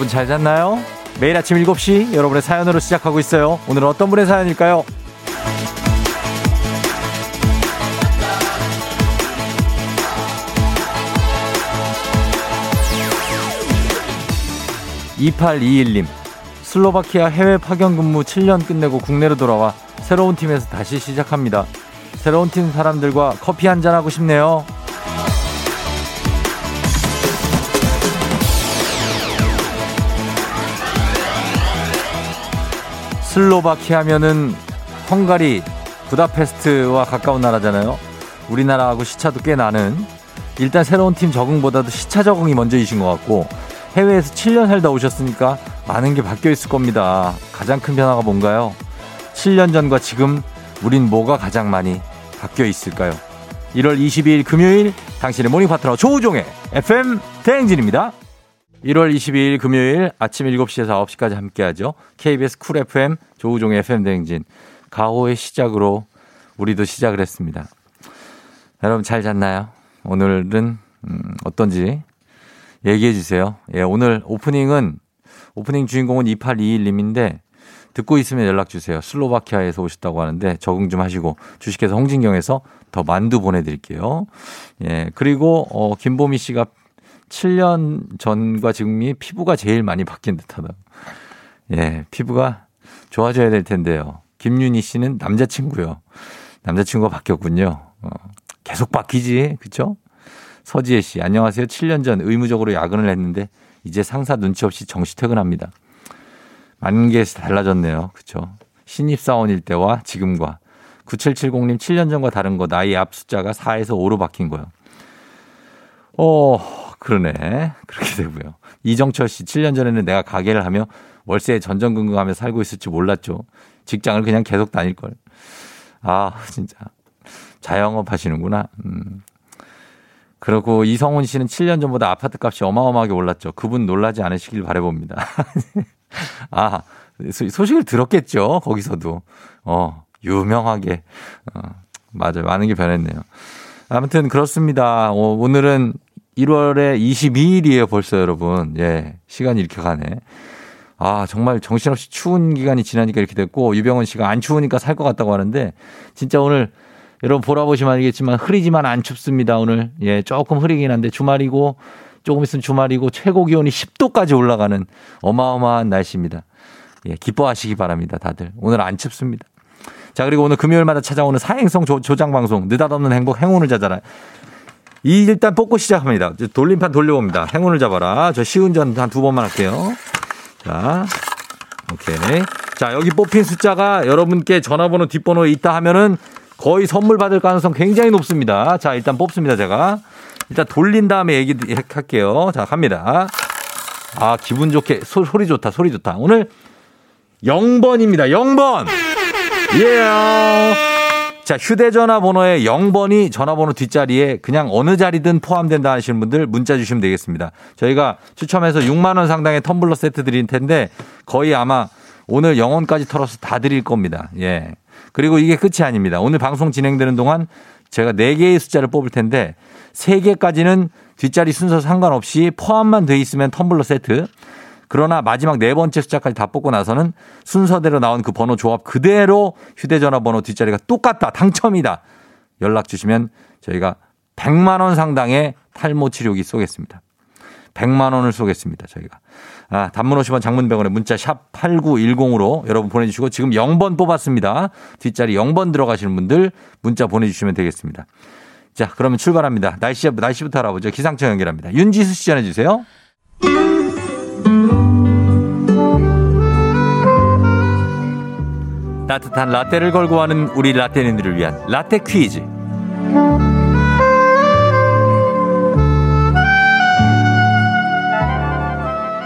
여러분 잘 잤나요? 매일 아침 7시 여러분의 사연으로 시작하고 있어요. 오늘은 어떤 분의 사연일까요? 2821님, 슬로바키아 해외 파견 근무 7년 끝내고 국내로 돌아와 새로운 팀에서 다시 시작합니다. 새로운 팀 사람들과 커피 한잔 하고 싶네요. 슬로바키아면은 헝가리 부다페스트와 가까운 나라잖아요. 우리나라하고 시차도 꽤 나는 일단 새로운 팀 적응보다도 시차 적응이 먼저이신 것 같고 해외에서 7년 살다 오셨으니까 많은 게 바뀌어 있을 겁니다. 가장 큰 변화가 뭔가요? 7년 전과 지금 우린 뭐가 가장 많이 바뀌어 있을까요? 1월 22일 금요일 당신의 morning 파트너 조우종의 FM 대행진입니다. 1월 22일 금요일 아침 7시에서 9시까지 함께하죠. KBS 쿨 FM 조우종의 FM 대행진 가호의 시작으로 우리도 시작을 했습니다. 여러분 잘 잤나요? 오늘은 음, 어떤지 얘기해 주세요. 예, 오늘 오프닝은 오프닝 주인공은 2821님인데 듣고 있으면 연락 주세요. 슬로바키아에서 오셨다고 하는데 적응 좀 하시고 주식회사 홍진경에서 더 만두 보내드릴게요. 예, 그리고 어, 김보미 씨가 7년 전과 지금이 피부가 제일 많이 바뀐 듯하다. 예, 피부가 좋아져야 될 텐데요. 김윤희 씨는 남자친구요. 남자친구가 바뀌었군요. 어, 계속 바뀌지, 그쵸? 서지혜 씨, 안녕하세요. 7년 전 의무적으로 야근을 했는데 이제 상사 눈치 없이 정시 퇴근합니다. 많은 게 달라졌네요. 그쵸? 신입사원일 때와 지금과. 9770님 7년 전과 다른 거 나이 앞 숫자가 4에서 5로 바뀐 거요. 어, 그러네. 그렇게 되고요. 이정철 씨 7년 전에는 내가 가게를 하며 월세에 전전긍긍하며 살고 있을지 몰랐죠. 직장을 그냥 계속 다닐 걸. 아, 진짜. 자영업 하시는구나. 음. 그리고 이성훈 씨는 7년 전보다 아파트 값이 어마어마하게 올랐죠. 그분 놀라지 않으시길 바래봅니다. 아, 소식을 들었겠죠. 거기서도. 어, 유명하게. 어, 맞아요. 많은 게 변했네요. 아무튼 그렇습니다. 어, 오늘은 1월에 22일이에요. 벌써 여러분. 예. 시간이 이렇게 가네. 아, 정말 정신없이 추운 기간이 지나니까 이렇게 됐고, 유병원 씨가 안 추우니까 살 것 같다고 하는데, 진짜 오늘 여러분 보라보시면 알겠지만 흐리지만 안 춥습니다. 오늘. 예, 조금 흐리긴 한데 주말이고 조금 있으면 주말이고 최고 기온이 10도까지 올라가는 어마어마한 날씨입니다. 예, 기뻐하시기 바랍니다. 다들. 오늘 안 춥습니다. 자, 그리고 오늘 금요일마다 찾아오는 사행성 조, 장 방송 느닷없는 행복 행운을 찾아라. 이 일단 뽑고 시작합니다. 돌림판 돌려봅니다. 행운을 잡아라. 저 시운전 한 두 번만 할게요. 자, 오케이. 자, 여기 뽑힌 숫자가 여러분께 전화번호 뒷번호에 있다 하면은 거의 선물 받을 가능성 굉장히 높습니다. 자, 일단 뽑습니다, 제가. 일단 돌린 다음에 얘기 할게요. 자, 갑니다. 아, 기분 좋게. 소, 소리 좋다, 소리 좋다. 오늘 0번입니다. 0번! 예! Yeah. 자, 휴대전화 번호에 0번이 전화번호 뒷자리에 그냥 어느 자리든 포함된다 하시는 분들 문자 주시면 되겠습니다. 저희가 추첨해서 6만원 상당의 텀블러 세트 드릴 텐데 거의 아마 오늘 영원까지 털어서 다 드릴 겁니다. 예. 그리고 이게 끝이 아닙니다. 오늘 방송 진행되는 동안 제가 4개의 숫자를 뽑을 텐데 3개까지는 뒷자리 순서 상관없이 포함만 돼 있으면 텀블러 세트. 그러나 마지막 네 번째 숫자까지 다 뽑고 나서는 순서대로 나온 그 번호 조합 그대로 휴대전화 번호 뒷자리가 똑같다. 당첨이다. 연락 주시면 저희가 100만 원 상당의 탈모 치료기 쏘겠습니다. 100만 원을 쏘겠습니다. 저희가. 아, 단문 50원 장문병원에 문자 샵 8910으로 여러분 보내주시고 지금 0번 뽑았습니다. 뒷자리 0번 들어가시는 분들 문자 보내주시면 되겠습니다. 자, 그러면 출발합니다. 날씨, 날씨부터 알아보죠. 기상청 연결합니다. 윤지수 씨 전해주세요. 따뜻한 라떼를 걸고 하는 우리 라떼님들을 위한 라떼 퀴즈.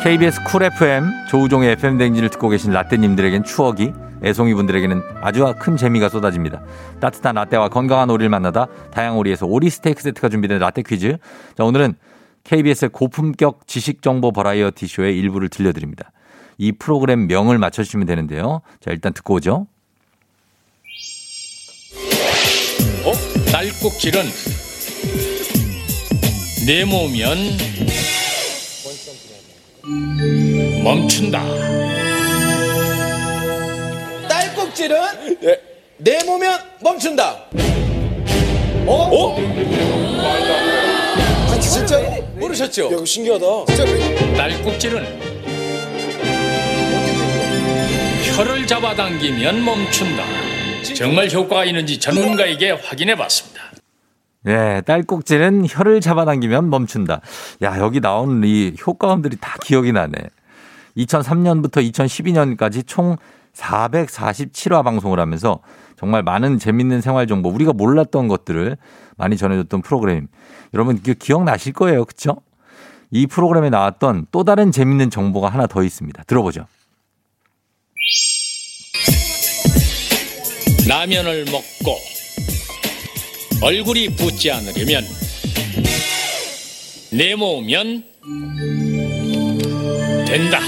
KBS 쿨 FM 조우종의 FM 댕진을 듣고 계신 라떼님들에겐 추억이 애송이 분들에게는 아주 큰 재미가 쏟아집니다. 따뜻한 라떼와 건강한 오리를 만나다 다양한 오리에서 오리 스테이크 세트가 준비된 라떼 퀴즈. 자, 오늘은 KBS의 고품격 지식 정보 버라이어티 쇼의 일부를 들려드립니다. 이 프로그램 명을 맞춰주시면 되는데요. 자, 일단 듣고 오죠. 어? 날꼭질은 네모면 멈춘다. 딸꾹질은 내모면 멈춘다. 어? 어? 아, 진짜 모르셨죠? 야, 이거 신기하다. 진짜 딸꾹질은 혀를 잡아당기면 멈춘다. 정말 효과가 있는지 전문가에게 확인해 봤습니다. 예, 딸꾹질은 혀를 잡아당기면 멈춘다. 야, 여기 나오는 이 효과음들이 다 기억이 나네. 2003년부터 2012년까지 총 447화 방송을 하면서 정말 많은 재밌는 생활 정보, 우리가 몰랐던 것들을 많이 전해줬던 프로그램. 여러분 기억나실 거예요. 그쵸? 이 프로그램에 나왔던 또 다른 재밌는 정보가 하나 더 있습니다. 들어보죠. 라면을 먹고 얼굴이 붓지 않으려면 내모으면 된다.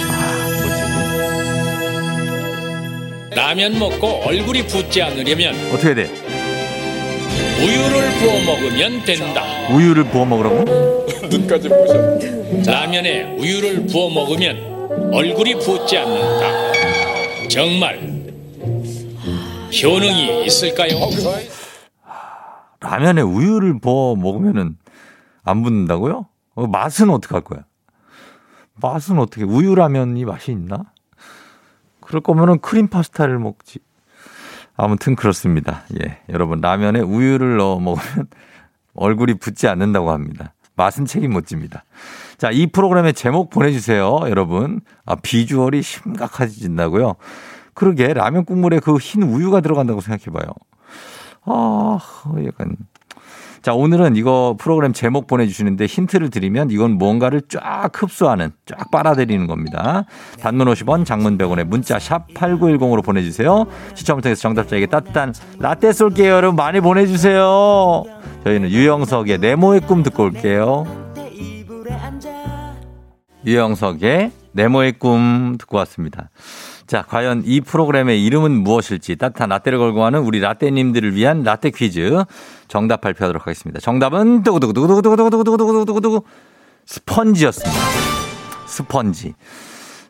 라면 먹고 얼굴이 붓지 않으려면 어떻게 돼? 우유를 부어 먹으면 된다. 우유를 부어 먹으라고? 눈까지 보셨. 라면에 우유를 부어 먹으면 얼굴이 붓지 않는다. 정말 효능이 있을까요? 라면에 우유를 부어 먹으면은 안 붓는다고요? 어, 맛은 어떻게 할 거야? 맛은 어떻게 우유 라면이 맛이 있나? 그럴 거면은 크림 파스타를 먹지. 아무튼 그렇습니다. 예. 여러분 라면에 우유를 넣어 먹으면 얼굴이 붓지 않는다고 합니다. 맛은 책임 못 집니다. 자, 이 프로그램의 제목 보내주세요, 여러분. 아, 비주얼이 심각해진다고요? 그러게, 라면 국물에 그 흰 우유가 들어간다고 생각해봐요. 아, 약간. 자, 오늘은 이거 프로그램 제목 보내주시는데 힌트를 드리면 이건 뭔가를 쫙 흡수하는, 쫙 빨아들이는 겁니다. 단문 50원, 장문 100원에 문자 샵 8910으로 보내주세요. 시청을 통해서 정답자에게 따뜻한 라떼 쏠게요. 여러분 많이 보내주세요. 저희는 유영석의 네모의 꿈 듣고 올게요. 유영석의 네모의 꿈 듣고 왔습니다. 자, 과연 이 프로그램의 이름은 무엇일지 따뜻한 라떼를 걸고 하는 우리 라떼님들을 위한 라떼 퀴즈 정답 발표하도록 하겠습니다. 정답은 두구두구두구두구두구두구두구두구두구 스펀지였습니다. 스펀지.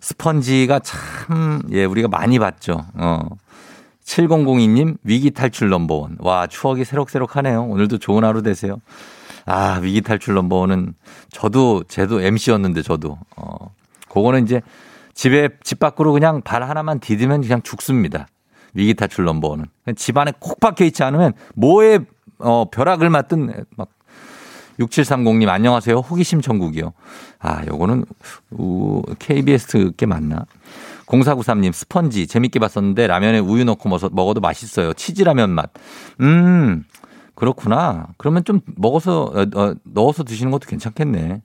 스펀지가 참, 예, 우리가 많이 봤죠. 어. 7002님, 위기 탈출 넘버원. 와, 추억이 새록새록하네요. 오늘도 좋은 하루 되세요. 아, 위기 탈출 넘버원은 저도, 쟤도 MC였는데 저도. 어. 그거는 이제 집에 집 밖으로 그냥 발 하나만 디디면 그냥 죽습니다. 위기 탈출 넘버원은 집 안에 콕 박혀 있지 않으면 뭐에 어, 벼락을 맞든 막 6730님 안녕하세요. 호기심 천국이요. 아, 요거는 우, KBS 게 맞나? 0493님 스펀지 재밌게 봤었는데 라면에 우유 넣고 먹어도 맛있어요. 치즈라면 맛. 음. 그렇구나. 그러면 좀 먹어서 어, 어, 넣어서 드시는 것도 괜찮겠네.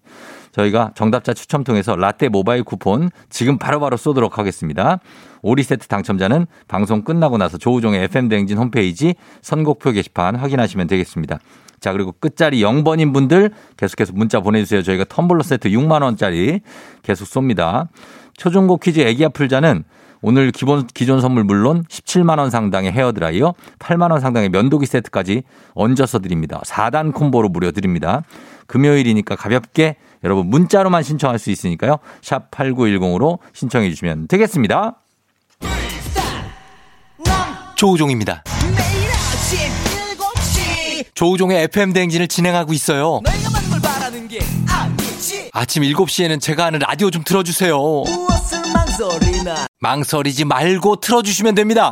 저희가 정답자 추첨 통해서 라떼 모바일 쿠폰 지금 바로바로 바로 쏘도록 하겠습니다. 오리 세트 당첨자는 방송 끝나고 나서 조우종의 FM대행진 홈페이지 선곡표 게시판 확인하시면 되겠습니다. 자, 그리고 끝자리 0번인 분들 계속해서 문자 보내주세요. 저희가 텀블러 세트 6만원짜리 계속 쏩니다. 초중고 퀴즈 애기야 풀자는 오늘 기본 기존 선물 물론 17만 원 상당의 헤어 드라이어, 8만 원 상당의 면도기 세트까지 얹어서 드립니다. 4단 콤보로 무려 드립니다. 금요일이니까 가볍게 여러분 문자로만 신청할 수 있으니까요. 샵 8910으로 신청해 주시면 되겠습니다. 조우종입니다. 조우종의 FM 대행진을 진행하고 있어요. 아침 7시에는 제가 하는 라디오 좀 틀어주세요. 망설이지 말고 틀어주시면 됩니다.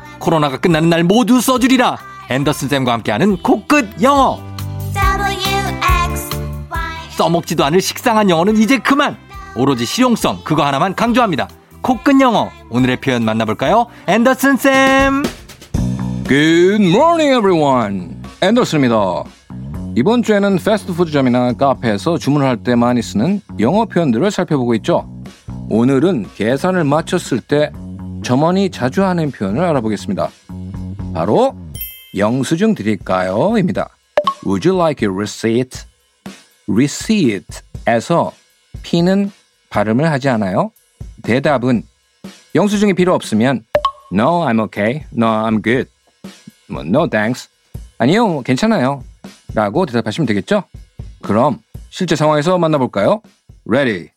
코로나가 끝나는 날 모두 써주리라. 앤더슨 쌤과 함께하는 코끝 영어. 써먹지도 않을 식상한 영어는 이제 그만. 오로지 실용성 그거 하나만 강조합니다. 코끝 영어 오늘의 표현 만나볼까요? 앤더슨 쌤. Good morning, everyone. 앤더슨입니다. 이번 주에는 패스트푸드점이나 카페에서 주문을 할 때 많이 쓰는 영어 표현들을 살펴보고 있죠. 오늘은 계산을 마쳤을 때 점원이 자주 하는 표현을 알아보겠습니다. 바로 영수증 드릴까요? 입니다. Would you like a receipt? receipt에서 P는 발음을 하지 않아요. 대답은 영수증이 필요 없으면 No, I'm okay. No, I'm good. 뭐, no, thanks. 아니요, 괜찮아요. 라고 대답하시면 되겠죠? 그럼 실제 상황에서 만나볼까요? Ready.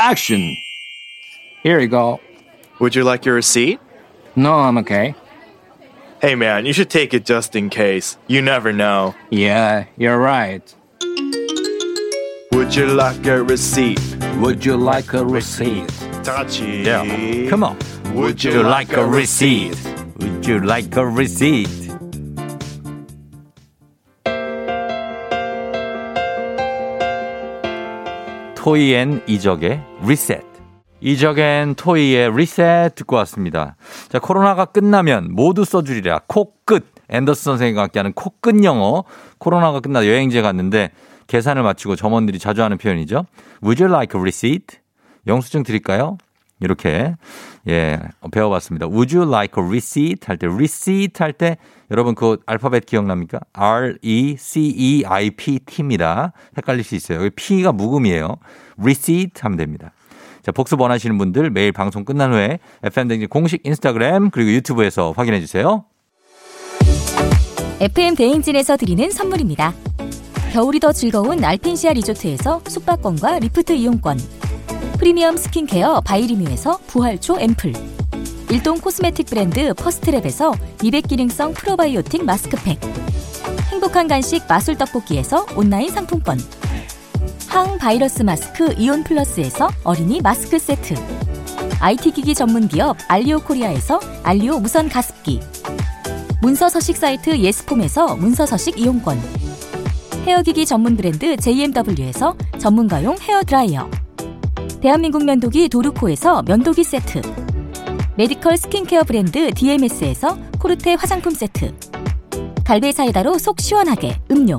Action. Here you go. Would you like your receipt? No, I'm okay. Hey man, you should take it just in case. You never know. Yeah, you're right. Would you like a receipt? Would you like a receipt? Tachi. Yeah. Come on. Would you like a receipt? Would you like a receipt? 토이앤 이적의 리셋. 이적앤 토이의 리셋 듣고 왔습니다. 자, 코로나가 끝나면 모두 써주리라. 코끝. 앤더스 선생님과 함께하는 코끝 영어. 코로나가 끝나 여행지에 갔는데 계산을 마치고 점원들이 자주 하는 표현이죠. Would you like a receipt? 영수증 드릴까요? 이렇게 예 배워봤습니다. Would you like a receipt 할 때 receipt 할 때 여러분 그 알파벳 기억납니까? R E C E I P T입니다. 헷갈릴 수 있어요. 여기 P가 묵음이에요. receipt 하면 됩니다. 자 복습 원하시는 분들 매일 방송 끝난 후에 FM 댕진 공식 인스타그램 그리고 유튜브에서 확인해 주세요. FM 대행진에서 드리는 선물입니다. 겨울이 더 즐거운 알펜시아 리조트에서 숙박권과 리프트 이용권. 프리미엄 스킨케어 바이리뮤에서 부활초 앰플. 일동 코스메틱 브랜드 퍼스트랩에서 미백 기능성 프로바이오틱 마스크팩. 행복한 간식 마술 떡볶이에서 온라인 상품권. 항바이러스 마스크 이온 플러스에서 어린이 마스크 세트. IT 기기 전문 기업 알리오 코리아에서 알리오 무선 가습기. 문서 서식 사이트 예스폼에서 문서 서식 이용권. 헤어기기 전문 브랜드 JMW에서 전문가용 헤어 드라이어. 대한민국 면도기 도르코에서 면도기 세트. 메디컬 스킨케어 브랜드 DMS에서 코르테 화장품 세트. 갈배 사이다로 속 시원하게 음료.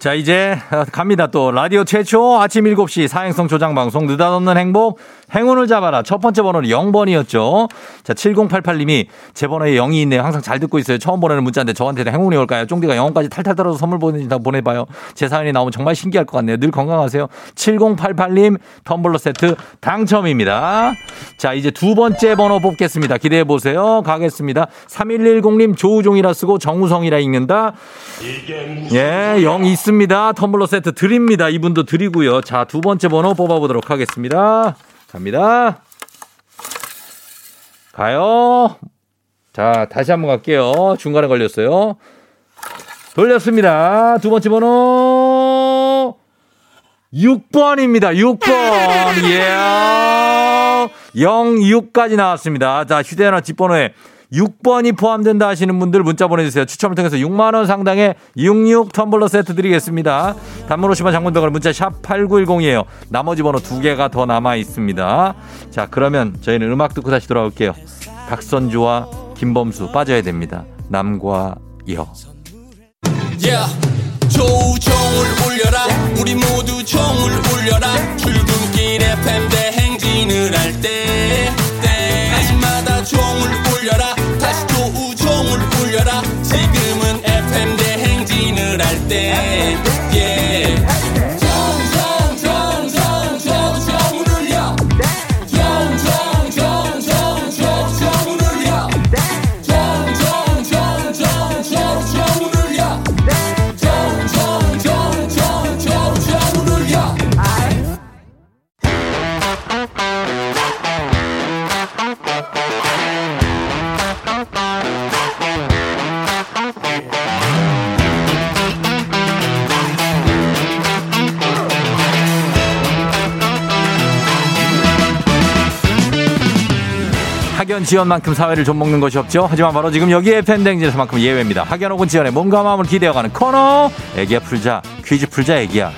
자, 이제 갑니다. 또 라디오 최초 아침 7시 사행성 조장 방송 느닷없는 행복 행운을 잡아라. 첫 번째 번호는 0번이었죠. 자, 7088님이 제 번호에 0이 있네요. 항상 잘 듣고 있어요. 처음 보내는 문자인데 저한테도 행운이 올까요? 쫑디가 0까지 탈탈 떨어서 선물 보내다 보내봐요. 제 사연이 나오면 정말 신기할 것 같네요. 늘 건강하세요. 7088님 텀블러 세트 당첨입니다. 자, 이제 두 번째 번호 뽑겠습니다. 기대해 보세요. 가겠습니다. 3110님 조우종이라 쓰고 정우성이라 읽는다. 예, 0 있습니다. 텀블러 세트 드립니다. 이분도 드리고요. 자, 두 번째 번호 뽑아보도록 하겠습니다. 갑니다. 가요. 자, 다시 한번 갈게요. 중간에 걸렸어요. 돌렸습니다. 두 번째 번호 6번입니다. 6번. 예. 06까지 나왔습니다. 자, 휴대전화 뒷번호에 6번이 포함된다 하시는 분들 문자 보내주세요. 추첨을 통해서 6만원 상당의 66 텀블러 세트 드리겠습니다. 단문 50원 장문병을 문자 샵 8910이에요. 나머지 번호 두 개가 더 남아 있습니다. 자, 그러면 저희는 음악 듣고 다시 돌아올게요. 박선주와 김범수 빠져야 됩니다. 남과 여. Yeah. 조우종을 울려라 우리 모두 종을 울려라 출근길 FM 대행진을 할 때 때마다 종을 울려라 울려라 지금은 FM 대행진을 할때 yeah. 지연만큼 사회를 좀 먹는 것이 없죠. 하지만 바로 지금 여기에 팬댕진에서만큼 예외입니다. 학연 혹은 지연의 몸과 마음을 기대어가는 코너. 애기야 풀자 퀴즈 풀자 애기야.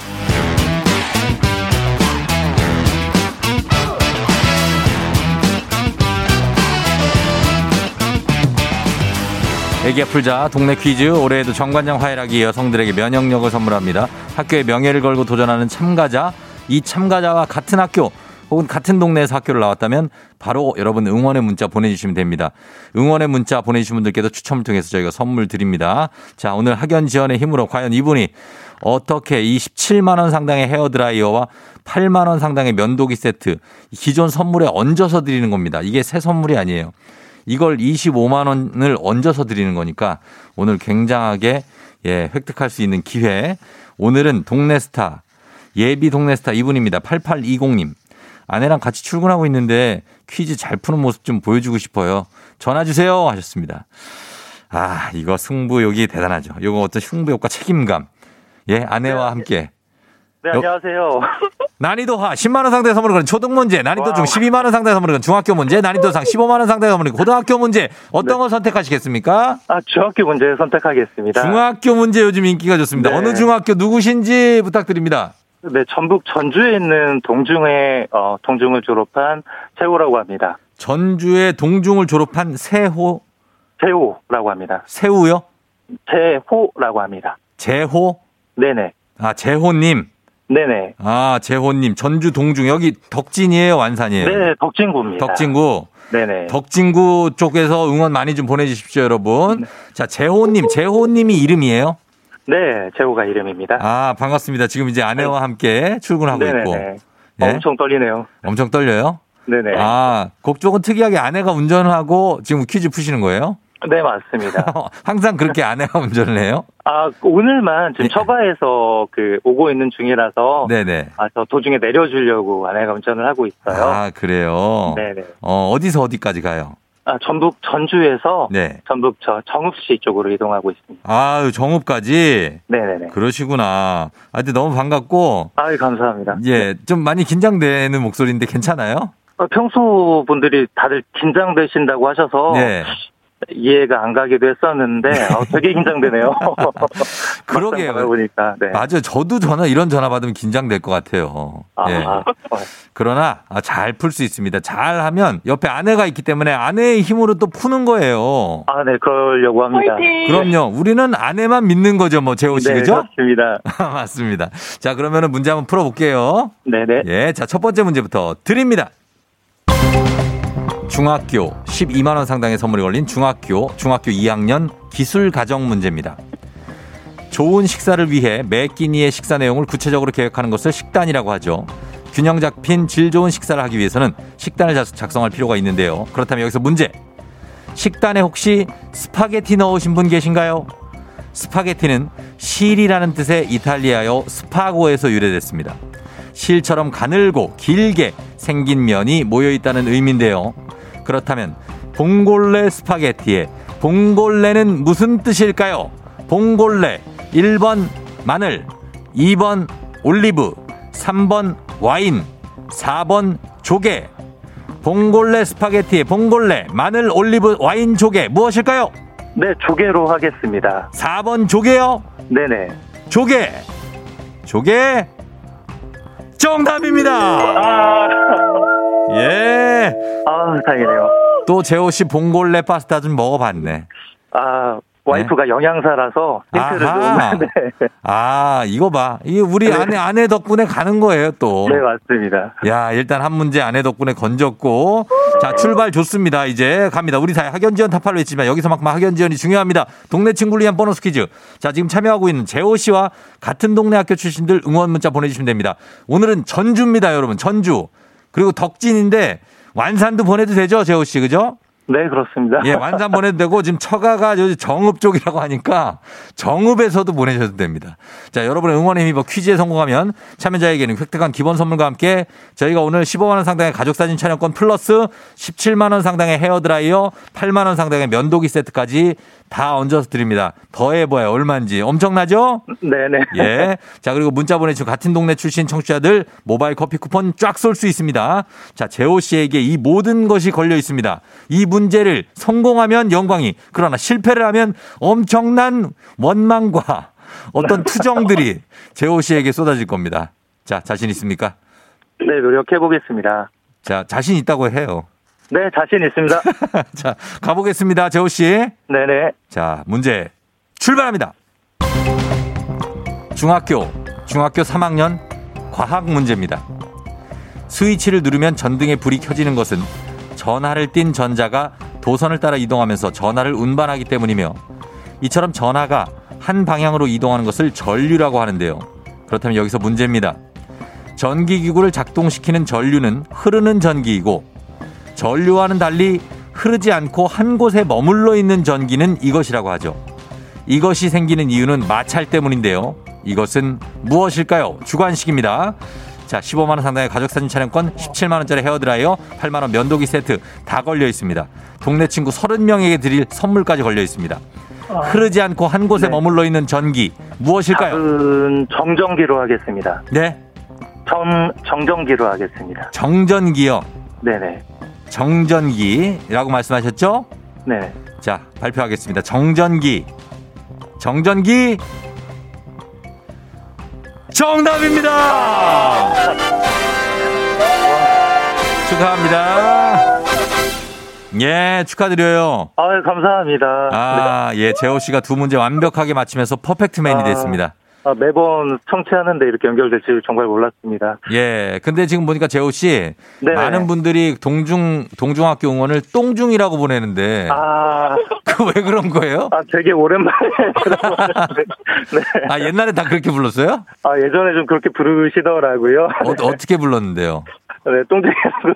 애기야 풀자 동네 퀴즈 올해에도 정관장 화해락이 여성들에게 면역력을 선물합니다. 학교의 명예를 걸고 도전하는 참가자 이 참가자와 같은 학교 혹은 같은 동네에서 학교를 나왔다면 바로 여러분 응원의 문자 보내주시면 됩니다. 응원의 문자 보내주신 분들께도 추첨을 통해서 저희가 선물 드립니다. 자 오늘 학연 지원의 힘으로 과연 이분이 어떻게 이 17만 원 상당의 헤어드라이어와 8만 원 상당의 면도기 세트 기존 선물에 얹어서 드리는 겁니다. 이게 새 선물이 아니에요. 이걸 25만 원을 얹어서 드리는 거니까 오늘 굉장하게 예, 획득할 수 있는 기회. 오늘은 동네 스타 예비 동네 스타 이분입니다. 8820님. 아내랑 같이 출근하고 있는데 퀴즈 잘 푸는 모습 좀 보여주고 싶어요. 전화 주세요 하셨습니다. 아, 이거 승부욕이 대단하죠. 이거 어떤 승부욕과 책임감. 예, 아내와 함께. 네, 안녕하세요. 난이도 하 10만 원 상대 선물을 거는 초등 문제, 난이도 중 12만 원 상대 선물을 거는 중학교 문제, 난이도 상 15만 원 상대 선물을 고등학교 문제. 어떤 걸 선택하시겠습니까? 아, 중학교 문제 선택하겠습니다. 중학교 문제 요즘 인기가 좋습니다. 네. 어느 중학교 누구신지 부탁드립니다. 네, 전북 전주에 있는 동중에 어, 동중을 졸업한 세호라고 합니다. 전주의 동중을 졸업한 세호, 세호라고 합니다. 세우요? 세호라고 합니다. 재호? 네네. 아, 재호님. 네네. 아, 재호님. 전주 동중. 여기 덕진이에요, 완산이에요? 네, 덕진구입니다. 덕진구. 네네. 덕진구 쪽에서 응원 많이 좀 보내주십시오, 여러분. 자, 재호님. 재호님이 이름이에요? 네, 세호가 이름입니다. 아, 반갑습니다. 지금 이제 아내와 함께 출근하고 있고. 네네네. 예? 엄청 떨리네요. 엄청 떨려요? 네네. 아, 곡쪽은 특이하게 아내가 운전을 하고 지금 퀴즈 푸시는 거예요? 네, 맞습니다. 항상 그렇게 아내가 운전을 해요? 아, 오늘만 지금 네. 처가에서 그 오고 있는 중이라서 네네. 아, 저 도중에 내려주려고 아내가 운전을 하고 있어요. 아, 그래요? 네네. 어, 어디서 어디까지 가요? 아, 전북 전주에서 네. 전북 저 정읍시 쪽으로 이동하고 있습니다. 아유, 정읍까지? 네네네. 그러시구나. 하여튼 너무 반갑고, 아유, 감사합니다. 예, 좀 많이 긴장되는 목소리인데 괜찮아요? 어, 평소 분들이 다들 긴장되신다고 하셔서 네. 이해가 안 가기도 했었는데 어, 되게 긴장되네요. 그러게요. 보니까 네. 맞아요. 저도 전화, 이런 전화 받으면 긴장될 것 같아요. 아, 예. 어, 그러나 아, 잘풀 수 있습니다. 잘 하면 옆에 아내가 있기 때문에 아내의 힘으로 또 푸는 거예요. 아, 네, 그러려고 합니다. 그럼요. 우리는 아내만 믿는 거죠, 뭐 재호 씨 네, 그죠? 그렇습니다. 맞습니다. 자, 그러면은 문제 한번 풀어볼게요. 네 네. 예, 자, 첫 번째 문제부터 드립니다. 중학교 12만 원 상당의 선물이 걸린 중학교 중학교 2학년 기술 가정 문제입니다. 좋은 식사를 위해 매 끼니의 식사 내용을 구체적으로 계획하는 것을 식단이라고 하죠. 균형 잡힌 질 좋은 식사를 하기 위해서는 식단을 작- 작성할 필요가 있는데요. 그렇다면 여기서 문제. 식단에 혹시 스파게티 넣으신 분 계신가요? 스파게티는 실이라는 뜻의 이탈리아어 스파고에서 유래됐습니다. 실처럼 가늘고 길게 생긴 면이 모여 있다는 의미인데요. 그렇다면 봉골레 스파게티의 봉골레는 무슨 뜻일까요? 봉골레 1번 마늘 2번 올리브 3번 와인 4번 조개 봉골레 스파게티에 봉골레, 마늘, 올리브, 와인, 조개 무엇일까요? 네, 조개로 하겠습니다. 4번 조개요. 네네. 조개. 조개. 정답입니다. 아, 예. 아 다행이네요. 또 재호 씨 봉골레 파스타 좀 먹어봤네. 아, 와이프가 영양사라서 힌트를 아하. 좀. 네. 아, 이거 봐. 이게 우리 네. 아내, 아내 덕분에 가는 거예요, 또. 네, 맞습니다. 야, 일단 한 문제 아내 덕분에 건졌고. 자, 출발 좋습니다. 이제 갑니다. 우리 사회 학연 지원 타파로 했지만 여기서만큼 학연 지원이 중요합니다. 동네 친구를 위한 보너스 퀴즈. 자, 지금 참여하고 있는 재호 씨와 같은 동네 학교 출신들 응원 문자 보내 주시면 됩니다. 오늘은 전주입니다, 여러분. 전주. 그리고 덕진인데 완산도 보내도 되죠, 재호 씨, 그죠? 네, 그렇습니다. 예, 완산 보내도 되고 지금 처가가 정읍 쪽이라고 하니까 정읍에서도 보내셔도 됩니다. 자, 여러분의 응원의 힘입어 퀴즈에 성공하면 참여자에게는 획득한 기본 선물과 함께 저희가 오늘 15만 원 상당의 가족 사진 촬영권 플러스 17만 원 상당의 헤어 드라이어, 8만 원 상당의 면도기 세트까지 다 얹어서 드립니다. 더해 봐요. 얼마인지. 엄청나죠? 네네. 예. 자, 그리고 문자 보내주신 같은 동네 출신 청취자들 모바일 커피 쿠폰 쫙 쏠 수 있습니다. 자, 재호 씨에게 이 모든 것이 걸려 있습니다. 이 문제를 성공하면 영광이, 그러나 실패를 하면 엄청난 원망과 어떤 투정들이 재호 씨에게 쏟아질 겁니다. 자, 자신 있습니까? 네, 노력해 보겠습니다. 자, 자신 있다고 해요. 네, 자신 있습니다. 자, 가보겠습니다. 재호 씨. 네네. 자, 문제 출발합니다. 중학교, 중학교 3학년 과학 문제입니다. 스위치를 누르면 전등에 불이 켜지는 것은 전하를 띤 전자가 도선을 따라 이동하면서 전하를 운반하기 때문이며 이처럼 전하가 한 방향으로 이동하는 것을 전류라고 하는데요. 그렇다면 여기서 문제입니다. 전기기구를 작동시키는 전류는 흐르는 전기이고 전류와는 달리 흐르지 않고 한 곳에 머물러 있는 전기는 이것이라고 하죠. 이것이 생기는 이유는 마찰 때문인데요. 이것은 무엇일까요? 주관식입니다. 자, 15만 원 상당의 가족 사진 촬영권, 17만 원짜리 헤어 드라이어, 8만 원 면도기 세트 다 걸려 있습니다. 동네 친구 30명에게 드릴 선물까지 걸려 있습니다. 흐르지 않고 한 곳에 네. 머물러 있는 전기 무엇일까요? 답은 정전기로 하겠습니다. 네, 정, 정전기로 하겠습니다. 정전기요. 네네. 정전기라고 말씀하셨죠? 네. 자, 발표하겠습니다. 정전기. 정전기. 정답입니다! 축하합니다. 예, 축하드려요. 아 감사합니다. 아, 예, 재호 씨가 두 문제 완벽하게 맞히면서 퍼펙트맨이 아. 됐습니다. 아, 매번 청취하는데 이렇게 연결될 줄 정말 몰랐습니다. 예, 근데 지금 보니까 재호 씨 네네. 많은 분들이 동중 동중학교 응원을 똥중이라고 보내는데 아, 그 왜 그런 거예요? 아 되게 오랜만에. 네. 아, 옛날에 다 그렇게 불렀어요? 아, 예전에 좀 그렇게 부르시더라고요. 어, 어떻게 불렀는데요? 네, 똥쟁이라고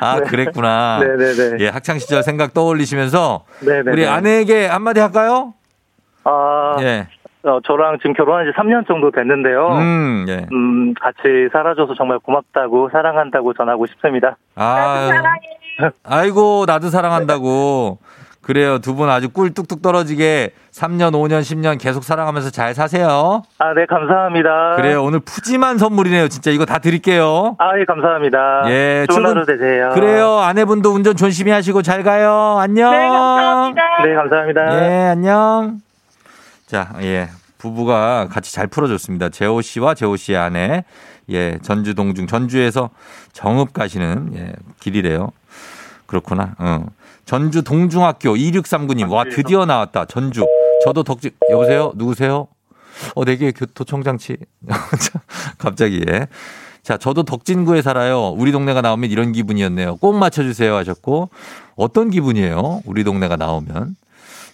아, 그랬구나. 네네네. 예, 학창 시절 생각 떠올리시면서 네네네. 우리 아내에게 한마디 할까요? 아, 예. 어, 저랑 지금 결혼한 지 3년 정도 됐는데요. 음, 예. 음, 같이 살아줘서 정말 고맙다고 사랑한다고 전하고 싶습니다. 아, 아이고, 나도 사랑한다고. 그래요. 두 분 아주 꿀 뚝뚝 떨어지게 3년, 5년, 10년 계속 사랑하면서 잘 사세요. 아, 네, 감사합니다. 그래요. 오늘 푸짐한 선물이네요. 진짜 이거 다 드릴게요. 아, 예, 감사합니다. 예, 좋은 출근- 하루 되세요. 그래요. 아내분도 운전 조심히 하시고 잘 가요. 안녕. 네, 감사합니다. 예, 안녕. 자, 예. 부부가 같이 잘 풀어줬습니다. 재호 씨와 재호 씨의 아내. 예, 전주 동중, 전주에서 정읍 가시는, 예, 길이래요. 그렇구나. 어. 전주 동중학교 2639님. 와, 드디어 나왔다. 전주. 저도 덕지, 여보세요? 누구세요? 어, 내게 교토청장치. 갑자기, 예. 자, 저도 덕진구에 살아요. 우리 동네가 나오면 이런 기분이었네요. 꼭 맞춰주세요 하셨고. 어떤 기분이에요? 우리 동네가 나오면.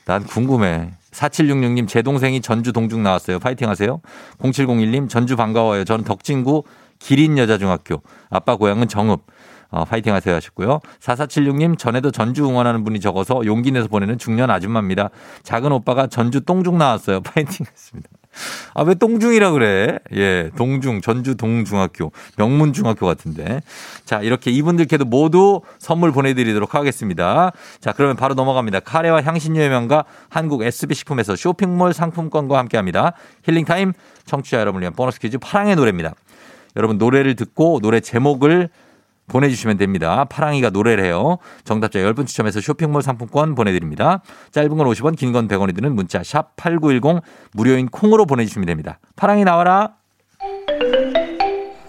난 궁금해. 4766님, 제 동생이 전주 동중 나왔어요. 파이팅 하세요. 0701님, 전주 반가워요. 저는 덕진구 기린여자중학교. 아빠 고향은 정읍. 어, 파이팅 하세요 하셨고요. 4476님, 전에도 전주 응원하는 분이 적어서 용기 내서 보내는 중년 아줌마입니다. 작은 오빠가 전주 똥중 나왔어요. 파이팅 했습니다. 아, 왜 똥중이라 그래? 예, 동중, 전주 동중학교, 명문중학교 같은데. 자, 이렇게 이분들께도 모두 선물 보내드리도록 하겠습니다. 자, 그러면 바로 넘어갑니다. 카레와 향신료의 명가 한국 SB식품에서 쇼핑몰 상품권과 함께 합니다. 힐링타임 청취자 여러분을 위한 보너스 퀴즈 파랑의 노래입니다. 여러분 노래를 듣고 노래 제목을 보내주시면 됩니다. 파랑이가 노래를 해요. 정답자 10분 추첨해서 쇼핑몰 상품권 보내드립니다. 짧은 건 50원, 긴 건 100원이 드는 문자 샵8910 무료인 콩으로 보내주시면 됩니다. 파랑이 나와라.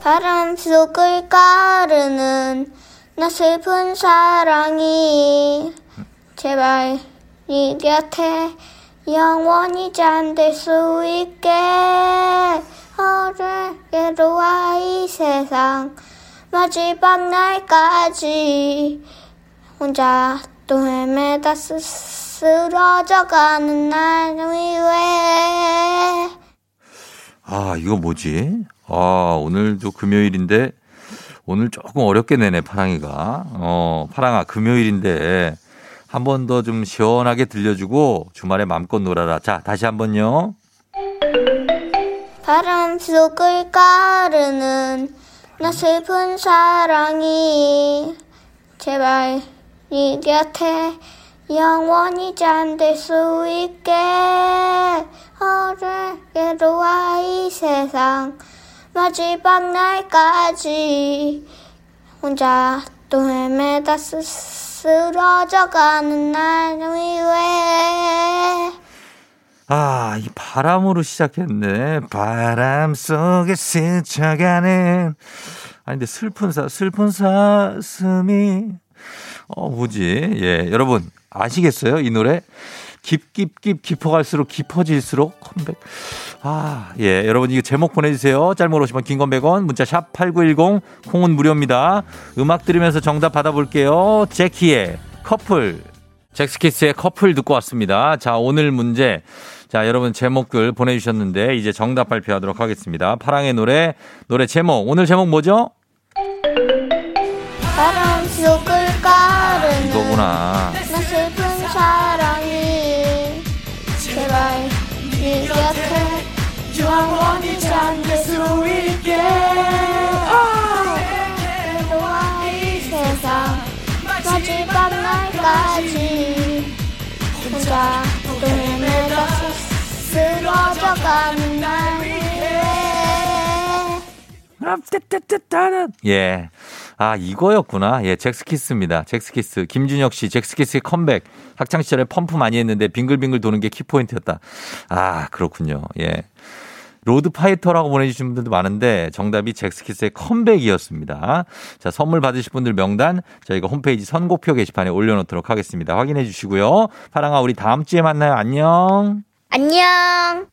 바람 속을 가르는 나 슬픈 사랑이 제발 네 곁에 영원히 잠들 수 있게 어제로 와이 세상 마지막 날까지 혼자 또 헤매다 쓰, 쓰러져가는 날 위에 아, 이거 뭐지? 아, 오늘도 금요일인데 오늘 조금 어렵게 내네, 파랑이가. 어, 파랑아, 금요일인데 한 번 더 좀 시원하게 들려주고 주말에 마음껏 놀아라. 자, 다시 한 번요. 바람 속을 가르는 나 슬픈 사랑이 제발 네 곁에 영원히 잠들 수 있게. 어제로 와이 세상 마지막 날까지 혼자 또 헤매다 쓰, 쓰러져가는 날 위에 아, 이 바람으로 시작했네. 바람 속에 스쳐가는. 아니, 근데 슬픈 사, 슬픈 사슴이. 어, 뭐지? 예, 여러분, 아시겠어요? 이 노래? 깊깊깊 깊어갈수록 깊어질수록 컴백. 아, 예. 여러분, 이거 제목 보내주세요. 짧은 오시면 긴건 100원, 문자 샵 8910, 콩은 무료입니다. 음악 들으면서 정답 받아볼게요. 제키의 커플. 잭스키스의 커플 듣고 왔습니다. 자, 오늘 문제. 자, 여러분 제목들 보내주셨는데, 이제 정답 발표하도록 하겠습니다. 파랑의 노래, 노래 제목. 오늘 제목 뭐죠? 바람 속을 가르는 이거구나. 쓰러져가는 날 예. 아, 이거였구나. 예, 젝스키스입니다. 젝스키스. 김준혁 씨, 젝스키스의 컴백. 학창시절에 펌프 많이 했는데 빙글빙글 도는 게 키포인트였다. 아, 그렇군요. 예. 로드파이터라고 보내주신 분들도 많은데 정답이 젝스키스의 컴백이었습니다. 자, 선물 받으실 분들 명단 저희가 홈페이지 선곡표 게시판에 올려놓도록 하겠습니다. 확인해 주시고요. 파랑아, 우리 다음 주에 만나요. 안녕. 안녕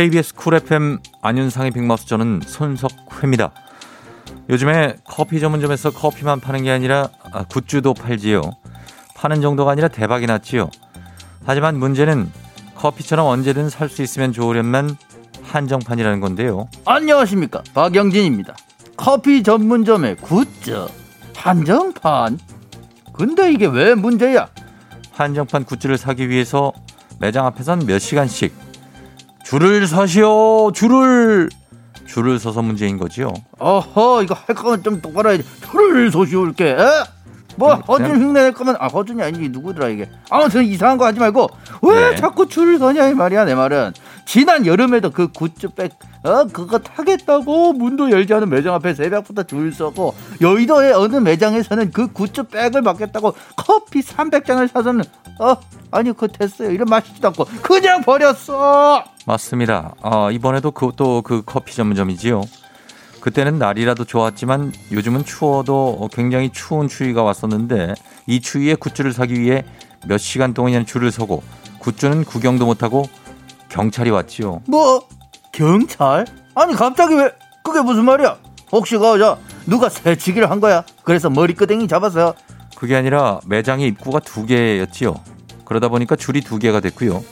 KBS 쿨 FM 안윤상의 빅마우스 저는 손석희입니다. 요즘에 커피 전문점에서 커피만 파는 게 아니라 아, 굿즈도 팔지요. 파는 정도가 아니라 대박이 났지요. 하지만 문제는 커피처럼 언제든 살 수 있으면 좋으련만 한정판이라는 건데요. 안녕하십니까 박영진입니다. 커피 전문점의 굿즈 한정판. 근데 이게 왜 문제야? 한정판 굿즈를 사기 위해서 매장 앞에선 몇 시간씩 줄을 서시오 줄을 줄을 서서 문제인 거지요. 어허 이거 할 거면 좀 똑바로 해야지. 표를 소시올게. 뭐 그냥- 허준 흉내 낼 거면 아 허준이 아니지 누구더라 이게. 아무튼 이상한 거 하지 말고 왜 네. 자꾸 줄을 서냐 이 말이야 내 말은. 지난 여름에도 그 굿즈백 어 그거 타겠다고 문도 열지 않은 매장 앞에 새벽부터 줄 서고 여의도의 어느 매장에서는 그 굿즈백을 받겠다고 커피 300잔을 사서는 어 아니 그거 됐어요 이런 맛있지도 않고 그냥 버렸어. 맞습니다. 아, 이번에도 그것도 그 커피 전문점이지요. 그때는 날이라도 좋았지만 요즘은 추워도 굉장히 추운 추위가 왔었는데 이 추위에 굿즈를 사기 위해 몇 시간 동안 줄을 서고 굿즈는 구경도 못하고 경찰이 왔지요. 뭐 경찰? 아니 갑자기 왜 그게 무슨 말이야? 혹시 그저 누가 새치기를 한 거야? 그래서 머리끄댕이 잡아서 그게 아니라 매장의 입구가 두 개였지요. 그러다 보니까 줄이 두 개가 됐고요.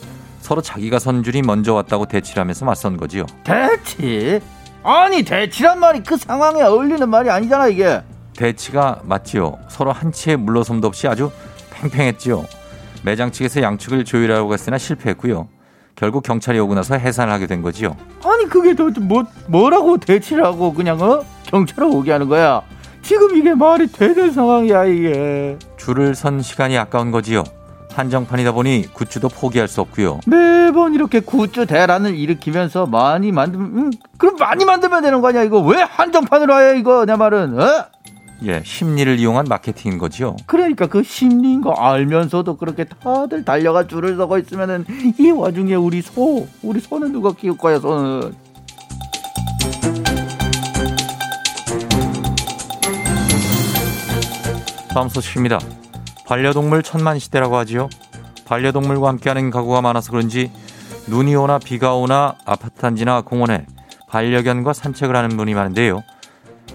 서로 자기가 선 줄이 먼저 왔다고 대치를 하면서 맞선 거지요. 대치? 아니 대치란 말이 그 상황에 어울리는 말이 아니잖아 이게. 대치가 맞지요. 서로 한치의 물러섬도 없이 아주 팽팽했지요. 매장 측에서 양측을 조율하려고 했으나 실패했고요. 결국 경찰이 오고 나서 해산을 하게 된 거지요. 아니 그게 도뭐 뭐라고 대치를 하고 그냥 어 경찰을 오게 하는 거야. 지금 이게 말이 되는 상황이야 이게. 줄을 선 시간이 아까운 거지요. 한정판이다 보니 굿즈도 포기할 수 없고요. 매번 이렇게 굿즈 대란을 일으키면서 많이 만들 음, 그럼 많이 만들면 되는 거 아니야 이거 왜 한정판으로 해 이거 내 말은 어? 예, 심리를 이용한 마케팅인 거지요. 그러니까 그 심리인 거 알면서도 그렇게 다들 달려가 줄을 서고 있으면은 이 와중에 우리 소 우리 소는 누가 키울 거야 소는 다음 소식입니다. 반려동물 천만 시대라고 하지요. 반려동물과 함께하는 가구가 많아서 그런지 눈이 오나 비가 오나 아파트 단지나 공원에 반려견과 산책을 하는 분이 많은데요.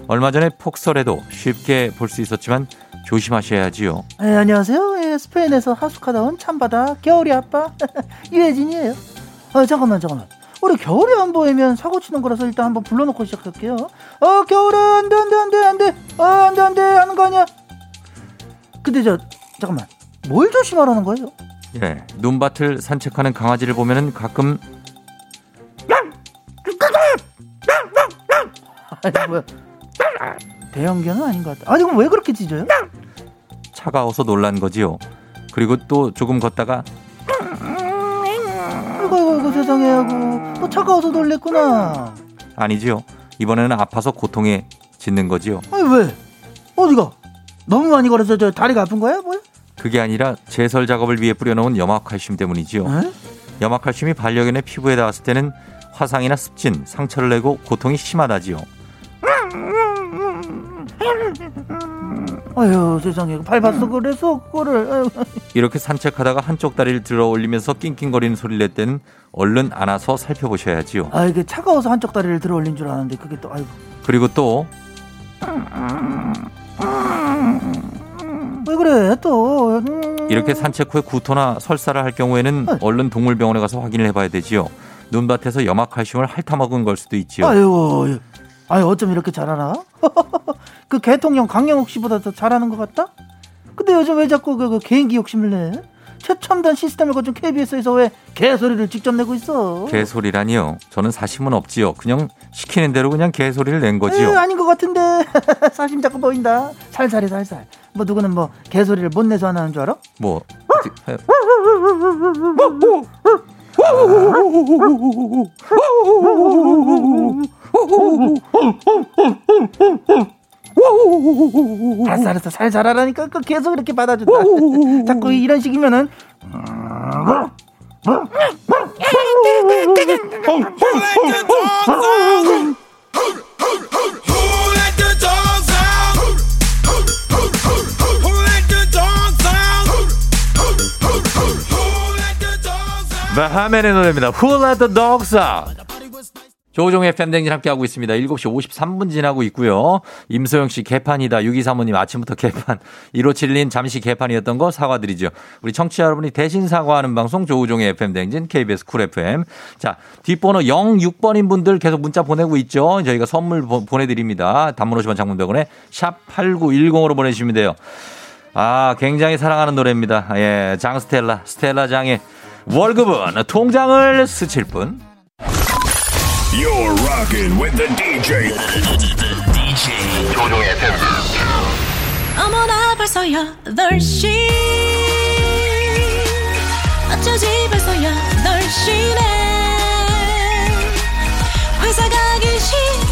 얼마 전에 폭설에도 쉽게 볼 수 있었지만 조심하셔야지요. 네, 안녕하세요. 예, 스페인에서 하숙하다 온 참바다 겨울이 아빠 유혜진이에요. 어, 잠깐만 잠깐만. 우리 겨울이 안 보이면 사고 치는 거라서 일단 한번 불러놓고 시작할게요. 어 겨울은 안돼 안돼 안돼 안돼 어 안돼 안돼 하는 거 아니야? 근데 저 잠깐만 뭘 조심하라는 거예요? 예, 눈밭을 산책하는 강아지를 보면은 가끔 아니 뭐야 대형견은 아닌 것 같아. 아니 그럼 왜 그렇게 짖어요? 차가워서 놀란 거지요. 그리고 또 조금 걷다가 아이고 아이고, 세상에 하고 또 차가워서 놀랬구나. 아니지요. 이번에는 아파서 고통에 짖는 거지요. 아니 왜? 어디가? 너무 많이 걸어서 저 다리가 아픈 거야? 뭐야? 그게 아니라 제설 작업을 위해 뿌려놓은 염화칼슘 때문이지요. 에? 염화칼슘이 반려견의 피부에 닿았을 때는 화상이나 습진, 상처를 내고 고통이 심하다지요. 아유 세상에 밟았어 그래서 그거를 아유. 이렇게 산책하다가 한쪽 다리를 들어 올리면서 낑낑거리는 소리를 낼 때는 얼른 안아서 살펴보셔야지요. 아 이게 차가워서 한쪽 다리를 들어 올린 줄 알았는데 그게 또 아이고 그리고 또 왜 그래 또 음. 이렇게 산책 후에 구토나 설사를 할 경우에는 얼른 동물병원에 가서 확인을 해봐야 되지요. 눈밭에서 염화칼슘을 핥아먹은 걸 수도 있지요. 아유 아유 어쩜 이렇게 잘 알아? 그 개통령 강영욱 씨보다 더 잘하는 것 같다? 근데 요즘 왜 자꾸 그, 그 개인기 욕심을 내? 최첨단 시스템을 거친 KBS에서 왜 개소리를 직접 내고 있어? 개소리라니요. 저는 사심은 없지요. 그냥 시키는 대로 그냥 개소리를 낸 거지요. 에이, 아닌 것 같은데 사심 자꾸 보인다. 살살해 살살. 뭐 누구는 뭐 개소리를 못 내서 하나 하는 줄 알아? 뭐 어떻게- 알았어 알았어 살살 하라니까 그 계속 이렇게 받아준다. 자꾸 이런 식이면은 바하맨의 노래입니다. Who let the dogs out? 조우종의 FM댕진 함께하고 있습니다. 7시 53분 지나고 있고요. 임소영 씨 개판이다. 6235님 아침부터 개판. 1571님 잠시 개판이었던 거 사과드리죠. 우리 청취자 여러분이 대신 사과하는 방송 조우종의 FM댕진 KBS 쿨 FM. 자, 뒷번호 06번인 분들 계속 문자 보내고 있죠. 저희가 선물 보- 보내드립니다. 단문 50원 장문 100원에 샵 8910으로 보내주시면 돼요. 아, 굉장히 사랑하는 노래입니다. 예, 장스텔라, 스텔라 장의 월급은 통장을 스칠 뿐. You're rocking with the DJ. DJ 조종의 FM. 어머나 벌써 8시 어쩌지 벌써 8시네 회사 가기 싫은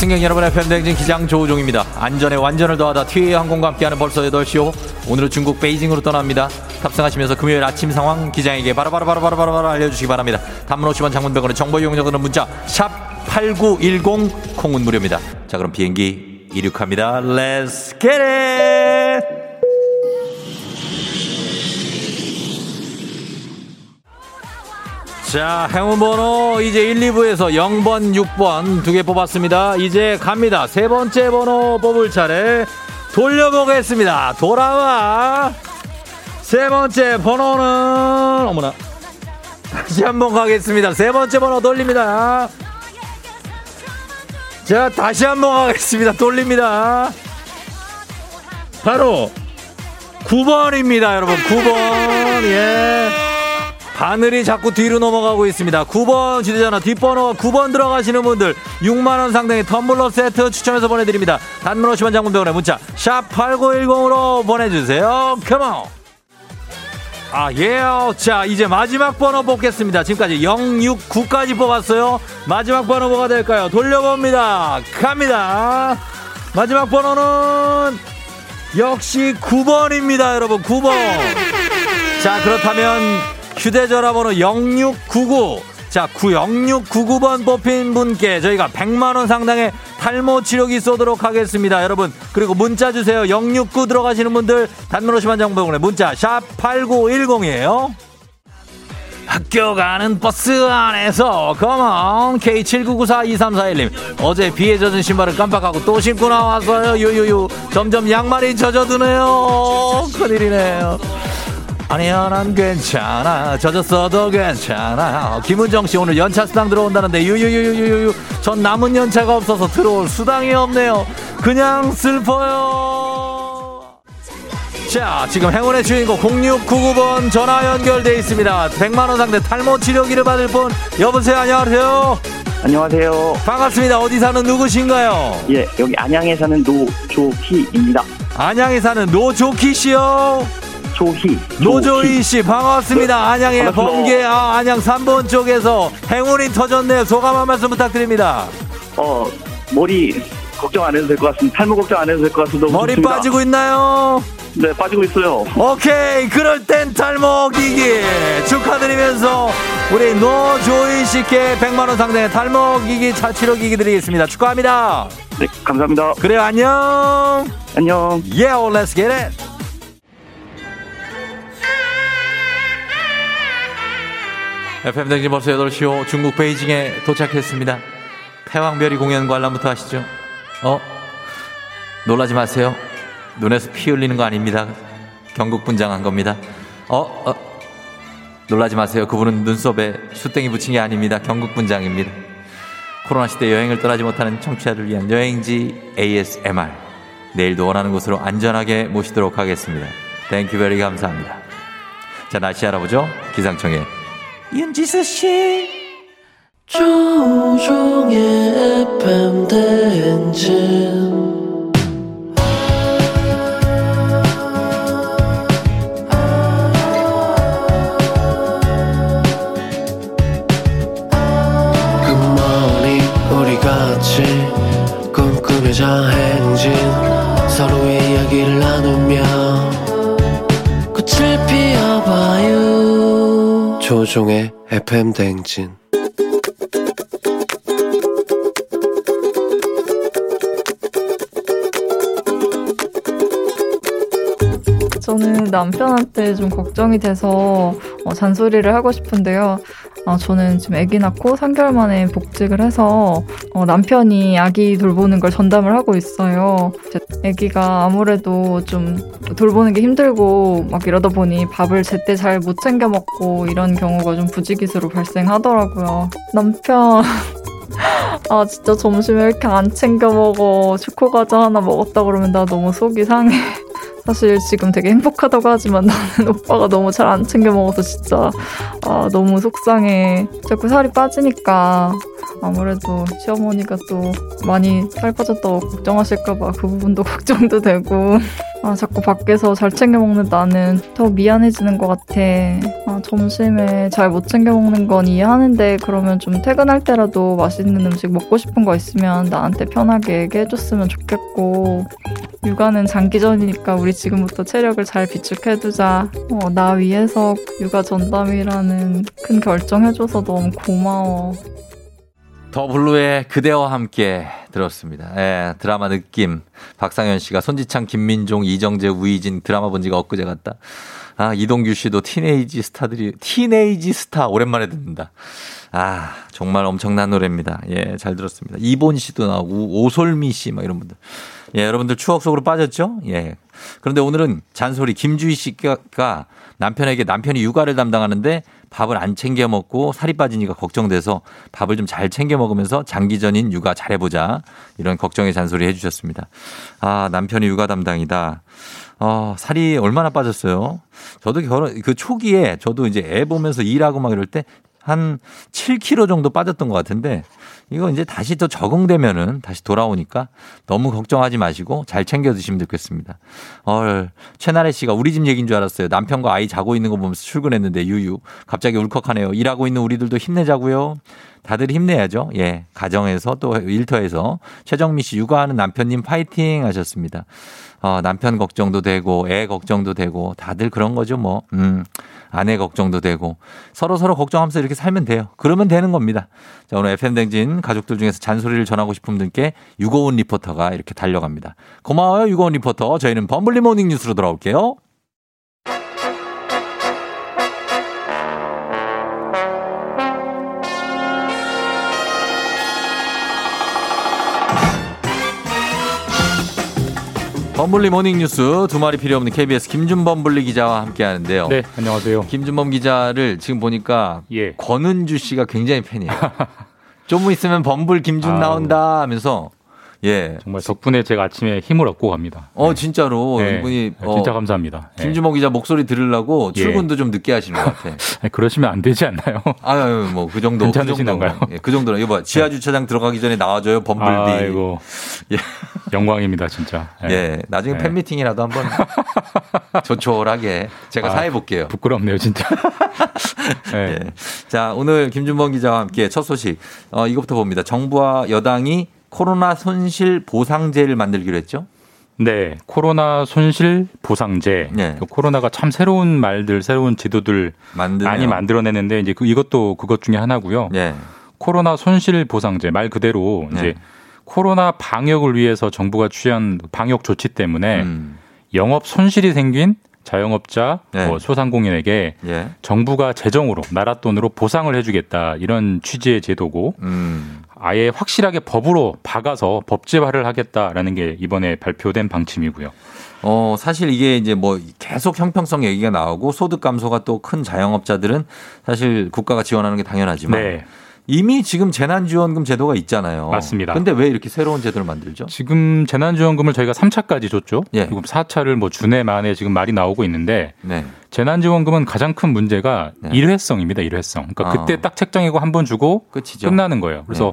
승객 여러분의 팬댕진 기장 조우종입니다. 안전에 완전을 더하다 티웨이 항공과 함께하는 벌써 8시오. 오늘은 중국 베이징으로 떠납니다. 탑승하시면서 금요일 아침 상황 기장에게 바로바로바로바로바로 알려주시기 바랍니다. 단문 50원 장문병원의 정보 이용자들은 문자 샵 8910 콩은 무료입니다. 자 그럼 비행기 이륙합니다. Let's! 자, 행운번호 이제 1, 2부에서 0번, 6번 두 개 뽑았습니다. 이제 갑니다. 세 번째 번호 뽑을 차례 돌려보겠습니다. 돌아와. 세 번째 번호는, 어머나. 다시 한번 가겠습니다. 세 번째 번호 돌립니다. 자, 다시 한번 가겠습니다. 돌립니다. 바로 9번입니다, 여러분. 9번. 예. 바늘이 자꾸 뒤로 넘어가고 있습니다. 9번 휴대전화 뒷번호 9번 들어가시는 분들 6만원 상당의 텀블러 세트 추첨해서 보내드립니다. 단문 50원 장문병원에 문자 샵 8910으로 보내주세요. 컴온! 아, 예요. 자, 이제 마지막 번호 뽑겠습니다. 지금까지 069까지 뽑았어요. 마지막 번호 뭐가 될까요? 돌려봅니다. 갑니다. 마지막 번호는 역시 9번입니다, 여러분. 9번. 자, 그렇다면 휴대전화 번호 0699. 자, 90699번 뽑힌 분께 저희가 100만원 상당의 탈모 치료기 쏘도록 하겠습니다. 여러분. 그리고 문자 주세요. 069 들어가시는 분들 단문 50만 장병원에 문자 샵 8910이에요. 학교 가는 버스 안에서 컴온 K79942341님 어제 비에 젖은 신발을 깜빡하고 또 신고 나왔어요 유유유 점점 양말이 젖어드네요 큰일이네요 아니야 난 괜찮아. 젖었어도 괜찮아. 김은정 씨 오늘 연차 수당 들어온다는데 유유유유유유. 전 남은 연차가 없어서 들어올 수당이 없네요. 그냥 슬퍼요. 자 지금 행운의 주인공 0699번 전화 연결돼 있습니다. 100만원 상대 탈모 치료기를 받을 분. 여보세요 안녕하세요. 안녕하세요. 반갑습니다. 어디 사는 누구신가요? 예, 여기 안양에 사는 노조희입니다. 안양에 사는 노조키 씨요 조희. 노조희 씨 반갑습니다. 네, 안양의 반갑습니다. 번개 아, 안양 3번 쪽에서 행운이 터졌네요. 소감 한 말씀 부탁드립니다. 어, 머리 걱정 안 해도 될 것 같습니다. 탈모 걱정 안 해도 될 것 같습니다. 머리 좋습니다. 빠지고 있나요? 네, 빠지고 있어요. 오케이 그럴 땐 탈모 기기 축하드리면서 우리 노조희 씨께 100만 원 상당의 탈모 기기 차치료 기기 드리겠습니다. 축하합니다. 네, 감사합니다. 그래요 안녕. 안녕. Yeah, let's get it. FM 댕진 벌써 8시요. 중국 베이징에 도착했습니다. 패왕별이 공연 관람부터 하시죠. 어? 놀라지 마세요. 눈에서 피 흘리는 거 아닙니다. 경국 분장한 겁니다. 어? 어? 놀라지 마세요. 그분은 눈썹에 슈땡이 붙인 게 아닙니다. 경국 분장입니다. 코로나 시대 여행을 떠나지 못하는 청취자를 위한 여행지 ASMR. 내일도 원하는 곳으로 안전하게 모시도록 하겠습니다. Thank you very 감사합니다. 자, 날씨 알아보죠. 기상청에 윤지수 씨. 조우종의 FM 대행진 같이 꿈꾸며자 조종의 FM 대행진 저는 남편한테 좀 걱정이 돼서 어, 잔소리를 하고 싶은데요. 어, 저는 지금 아기 낳고 3개월 만에 복직을 해서 어, 남편이 아기 돌보는 걸 전담을 하고 있어요. 아기가 아무래도 좀 돌보는 게 힘들고 막 이러다 보니 밥을 제때 잘 못 챙겨 먹고 이런 경우가 좀 부지기수로 발생하더라고요. 남편. 아 진짜 점심에 왜 이렇게 안 챙겨 먹어. 초코 과자 하나 먹었다 그러면 나 너무 속이 상해 사실 지금 되게 행복하다고 하지만 나는 오빠가 너무 잘 안 챙겨 먹어서 진짜 아 너무 속상해. 자꾸 살이 빠지니까 아무래도 시어머니가 또 많이 살 빠졌다고 걱정하실까봐 그 부분도 걱정도 되고 아 자꾸 밖에서 잘 챙겨 먹는 나는 더 미안해지는 것 같아 아 점심에 잘 못 챙겨 먹는 건 이해하는데 그러면 좀 퇴근할 때라도 맛있는 음식 먹고 싶은 거 있으면 나한테 편하게 얘기해줬으면 좋겠고 육아는 장기전이니까 우리 지금부터 체력을 잘 비축해두자. 어, 나 위해서 육아 전담이라는 큰 결정 해줘서 너무 고마워. 더 블루의 그대와 함께 들었습니다. 예, 드라마 느낌. 박상현 씨가 손지창, 김민종, 이정재, 우희진 드라마 본 지가 엊그제 같다. 아, 이동규 씨도 teenage 스타들이, teenage 스타 오랜만에 듣는다. 아, 정말 엄청난 노래입니다. 예, 잘 들었습니다. 이본 씨도 나오고, 오솔미 씨, 막 이런 분들. 예, 여러분들 추억 속으로 빠졌죠? 예. 그런데 오늘은 잔소리 김주희 씨가 남편에게 남편이 육아를 담당하는데 밥을 안 챙겨 먹고 살이 빠지니까 걱정돼서 밥을 좀 잘 챙겨 먹으면서 장기전인 육아 잘해보자. 이런 걱정의 잔소리 해주셨습니다. 아, 남편이 육아 담당이다. 어, 살이 얼마나 빠졌어요? 저도 결혼, 그 초기에 저도 이제 애 보면서 일하고 막 이럴 때 한 7kg 정도 빠졌던 것 같은데 이거 이제 다시 또 적응되면은 다시 돌아오니까 너무 걱정하지 마시고 잘 챙겨 드시면 좋겠습니다. 어, 최나래 씨가 우리 집 얘기인 줄 알았어요. 남편과 아이 자고 있는 거 보면서 출근했는데 유유. 갑자기 울컥하네요. 일하고 있는 우리들도 힘내자고요. 다들 힘내야죠. 예. 가정에서 또 일터에서 최정미 씨 육아하는 남편님 파이팅 하셨습니다. 어, 남편 걱정도 되고 애 걱정도 되고 다들 그런 거죠 뭐. 음. 아내 걱정도 되고 서로 서로 걱정하면서 이렇게 살면 돼요. 그러면 되는 겁니다. 자, 오늘 FM대행진 가족들 중에서 잔소리를 전하고 싶은 분께 유고온 리포터가 이렇게 달려갑니다. 고마워요, 유고온 리포터. 저희는 범블리 모닝 뉴스로 돌아올게요. 범블리 모닝 뉴스 두말이 필요 없는 KBS 김준범 블리 기자와 함께 하는데요. 네, 안녕하세요. 김준범 기자를 지금 보니까 예. 권은주 씨가 굉장히 팬이에요. 좀 있으면 범블 김준 아우. 나온다 하면서 예. 정말 덕분에 제가 아침에 힘을 얻고 갑니다. 어 진짜로 네. 이분이 네, 진짜 감사합니다. 네. 김준범 기자 목소리 들으려고 예. 출근도 좀 늦게 하시는 것 같아. 아니, 그러시면 안 되지 않나요? 아유 뭐 그 정도 괜찮으신 그 정도. 건가요? 예, 그 정도로 이거 봐 지하 주차장 들어가기 전에 나와 줘요 범블비. 아이고 예. 영광입니다 진짜. 예, 나중에 네. 팬미팅이라도 한번 조촐하게 제가 아, 사회 볼게요. 부끄럽네요 진짜. 네. 예. 자, 오늘 김준범 기자와 함께 첫 소식. 어, 이것부터 봅니다. 정부와 여당이 코로나 손실 보상제를 만들기로 했죠? 네, 코로나 손실 보상제. 네. 그 코로나가 참 새로운 말들, 새로운 지도들 만드네요. 많이 만들어내는데 이제 그 이것도 그것 중에 하나고요. 예. 코로나 손실 보상제 말 그대로 네. 이제 코로나 방역을 위해서 정부가 취한 방역 조치 때문에 음. 영업 손실이 생긴 자영업자, 네. 뭐 소상공인에게 예. 정부가 재정으로 나라 돈으로 보상을 해주겠다 이런 취지의 제도고 음. 아예 확실하게 법으로 박아서 법제화를 하겠다라는 게 이번에 발표된 방침이고요. 어, 사실 이게 이제 뭐 계속 형평성 얘기가 나오고 소득 감소가 또 큰 자영업자들은 사실 국가가 지원하는 게 당연하지만 네. 이미 지금 재난지원금 제도가 있잖아요. 맞습니다. 근데 왜 이렇게 새로운 제도를 만들죠? 지금 재난지원금을 저희가 3차까지 줬죠. 예. 지금 4차를 뭐 주내 만에 지금 말이 나오고 있는데 네. 재난지원금은 가장 큰 문제가 네. 일회성입니다. 일회성. 그러니까 아. 그때 딱 책정이고 한 번 주고 끝이죠. 끝나는 거예요. 그래서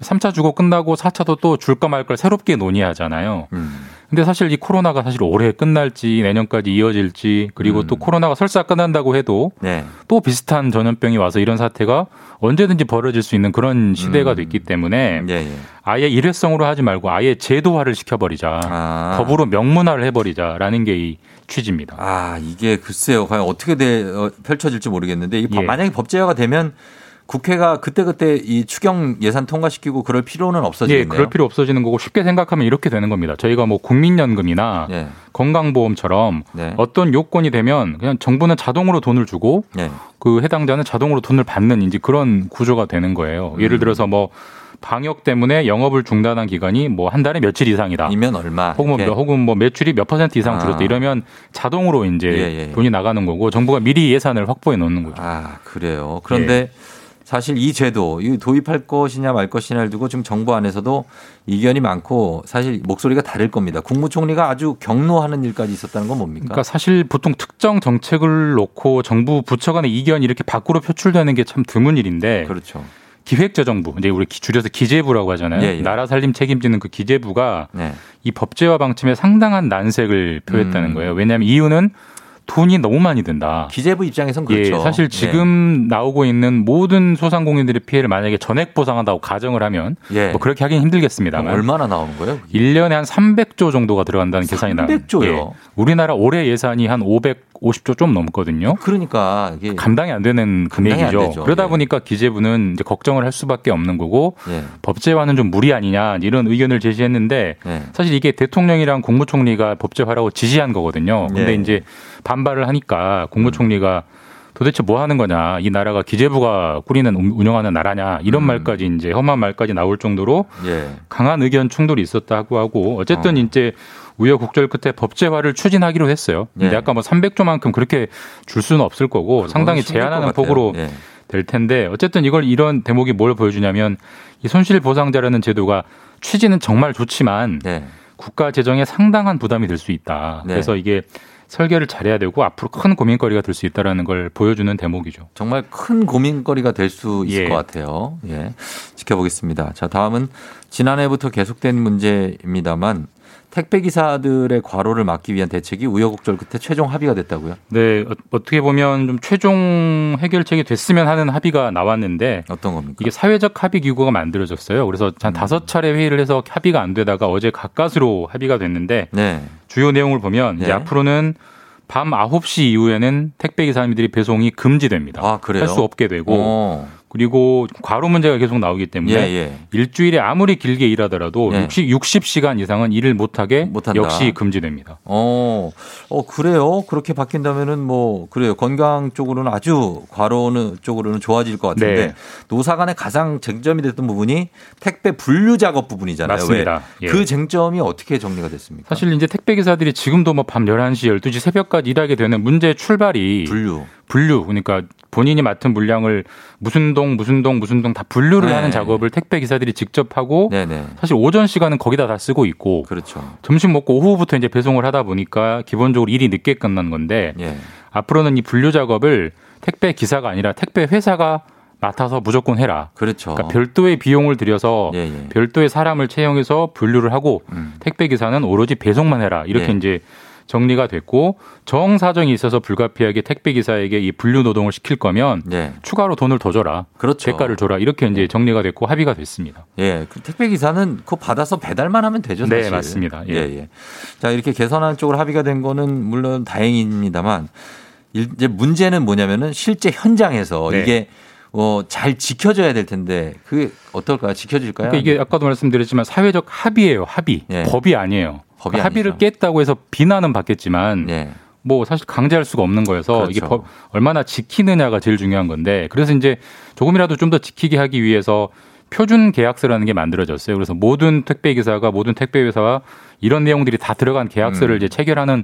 네. 3차 주고 끝나고 4차도 또 줄까 말걸 새롭게 논의하잖아요. 음. 근데 사실 이 코로나가 사실 올해 끝날지 내년까지 이어질지 그리고 음. 또 코로나가 설사 끝난다고 해도 네. 또 비슷한 전염병이 와서 이런 사태가 언제든지 벌어질 수 있는 그런 시대가 음. 됐기 때문에 예, 예. 아예 일회성으로 하지 말고 아예 제도화를 시켜버리자. 아. 법으로 명문화를 해버리자라는 게 이 취지입니다. 아, 이게 글쎄요. 과연 어떻게 돼, 어, 펼쳐질지 모르겠는데, 이 법- 예. 만약에 법제화가 되면 국회가 그때그때 이 추경 예산 통과시키고 그럴 필요는 예, 없어지겠네요. 그럴 필요 없어지는 거고 쉽게 생각하면 이렇게 되는 겁니다. 저희가 뭐 국민연금이나 예. 건강보험처럼 네. 어떤 요건이 되면 그냥 정부는 자동으로 돈을 주고 네. 그 해당자는 자동으로 돈을 받는 이제 그런 구조가 되는 거예요. 음. 예를 들어서 뭐 방역 때문에 영업을 중단한 기간이 뭐 한 달에 며칠 이상이다. 이면 얼마. 혹은 뭐. 혹은 뭐 매출이 몇 퍼센트 이상 아. 줄었다 이러면 자동으로 이제 예, 예. 돈이 나가는 거고 정부가 미리 예산을 확보해 놓는 거죠. 아, 그래요. 그런데 예. 사실 이 제도, 이 도입할 것이냐 말 것이냐를 두고 지금 정부 안에서도 이견이 많고 사실 목소리가 다를 겁니다. 국무총리가 아주 경로하는 일까지 있었다는 건 뭡니까? 그러니까 사실 보통 특정 정책을 놓고 정부 부처 간의 이견이 이렇게 밖으로 표출되는 게 참 드문 일인데 그렇죠. 기획재정부 이제 우리 기- 줄여서 기재부라고 하잖아요. 예, 예. 나라 살림 책임지는 그 기재부가 네. 이 법제화 방침에 상당한 난색을 표했다는 음. 거예요. 왜냐하면 이유는 돈이 너무 많이 든다. 기재부 입장에선 그렇죠. 예, 사실 네. 지금 나오고 있는 모든 소상공인들의 피해를 만약에 전액 보상한다고 가정을 하면 예. 뭐 그렇게 하긴 힘들겠습니다만 얼마나 나오는 거예요? 1년에 한 300조 정도가 들어간다는 계산이 나요. 300조 요? 우리나라 올해 예산이 한 500, 250조 좀 넘거든요. 그러니까 이게 감당이 안 되는 안 금액이죠. 되죠. 그러다 예. 보니까 기재부는 이제 걱정을 할 수밖에 없는 거고 예. 법제화는 좀 무리 아니냐 이런 의견을 제시했는데 예. 사실 이게 대통령이랑 국무총리가 법제화라고 지시한 거거든요. 근데 예. 이제 반발을 하니까 국무총리가 도대체 뭐 하는 거냐. 이 나라가 기재부가 꾸리는 운- 운영하는 나라냐. 이런 말까지 이제 험한 말까지 나올 정도로 예. 강한 의견 충돌이 있었다고 하고 어쨌든 이제 우여곡절 끝에 법제화를 추진하기로 했어요. 근데 예. 아까 뭐 300조만큼 그렇게 줄 수는 없을 거고 상당히 제한하는. 폭으로 예. 될 텐데 어쨌든 이걸 이런 대목이 뭘 보여주냐면 이 손실 보상자라는 제도가 취지는 정말 좋지만 네. 국가 재정에 상당한 부담이 될 수 있다. 네. 그래서 이게 설계를 잘해야 되고 앞으로 큰 고민거리가 될 수 있다라는 걸 보여주는 대목이죠. 정말 큰 고민거리가 될 수 있을 예. 것 같아요. 예. 지켜보겠습니다. 자, 다음은 지난해부터 계속된 문제입니다만 택배 기사들의 과로를 막기 위한 대책이 우여곡절 끝에 최종 합의가 됐다고요? 네, 어- 어떻게 보면 좀 최종 해결책이 됐으면 하는 합의가 나왔는데 어떤 겁니까? 이게 사회적 합의 기구가 만들어졌어요. 그래서 음. 한 다섯 차례 회의를 해서 합의가 안 되다가 어제 가까스로 합의가 됐는데 네. 주요 내용을 보면 이제 네. 앞으로는 밤 9시 이후에는 택배 기사님들이 배송이 금지됩니다. 아, 그래요? 할 수 없게 되고 어. 그리고 과로 문제가 계속 나오기 때문에 예, 예. 일주일에 아무리 길게 일하더라도 예. 60, 60시간 이상은 일을 못하게 못한다. 역시 금지됩니다. 어, 어, 그래요? 그렇게 바뀐다면은 뭐, 그래요. 건강 쪽으로는 아주 과로는 쪽으로는 좋아질 것 같은데 네. 노사 간의 가장 쟁점이 됐던 부분이 택배 분류 작업 부분이잖아요. 맞습니다. 왜? 예. 그 쟁점이 어떻게 정리가 됐습니까? 사실 이제 택배 기사들이 지금도 뭐 밤 11시, 12시 새벽까지 일하게 되는 문제 출발이 분류. 분류 그러니까 본인이 맡은 물량을 무슨 동 무슨 동 무슨 동 다 분류를 네. 하는 작업을 택배 기사들이 직접 하고 네네. 사실 오전 시간은 거기다 다 쓰고 있고 그렇죠. 점심 먹고 오후부터 이제 배송을 하다 보니까 기본적으로 일이 늦게 끝난 건데 예. 앞으로는 이 분류 작업을 택배 기사가 아니라 택배 회사가 맡아서 무조건 해라. 그렇죠. 그러니까 별도의 비용을 들여서 예, 예. 별도의 사람을 채용해서 분류를 하고 음. 택배 기사는 오로지 배송만 해라. 이렇게 예. 이제 정리가 됐고 정 사정이 있어서 불가피하게 택배 기사에게 이 분류 노동을 시킬 거면 예. 추가로 돈을 더 줘라. 그렇죠. 대가를 줘라. 이렇게 이제 정리가 됐고 합의가 됐습니다. 예, 그 택배 기사는 그거 받아서 배달만 하면 되죠, 네, 사실. 맞습니다. 예. 예, 예. 자, 이렇게 개선하는 쪽으로 합의가 된 거는 물론 다행입니다만 일- 이제 문제는 뭐냐면은 실제 현장에서 네. 이게 어, 잘 지켜져야 될 텐데 그게 어떨까요? 지켜질까요? 그러니까 이게 아까도 말씀드렸지만 사회적 합의예요. 합의. 예. 법이 아니에요. 법이 합의를 아니죠. 깼다고 해서 비난은 받겠지만 예. 뭐 사실 강제할 수가 없는 거여서 그렇죠. 이게 법 얼마나 지키느냐가 제일 중요한 건데 그래서 이제 조금이라도 좀 더 지키게 하기 위해서 표준 계약서라는 게 만들어졌어요. 그래서 모든 택배 기사가 모든 택배 회사와 이런 내용들이 다 들어간 계약서를 음. 이제 체결하는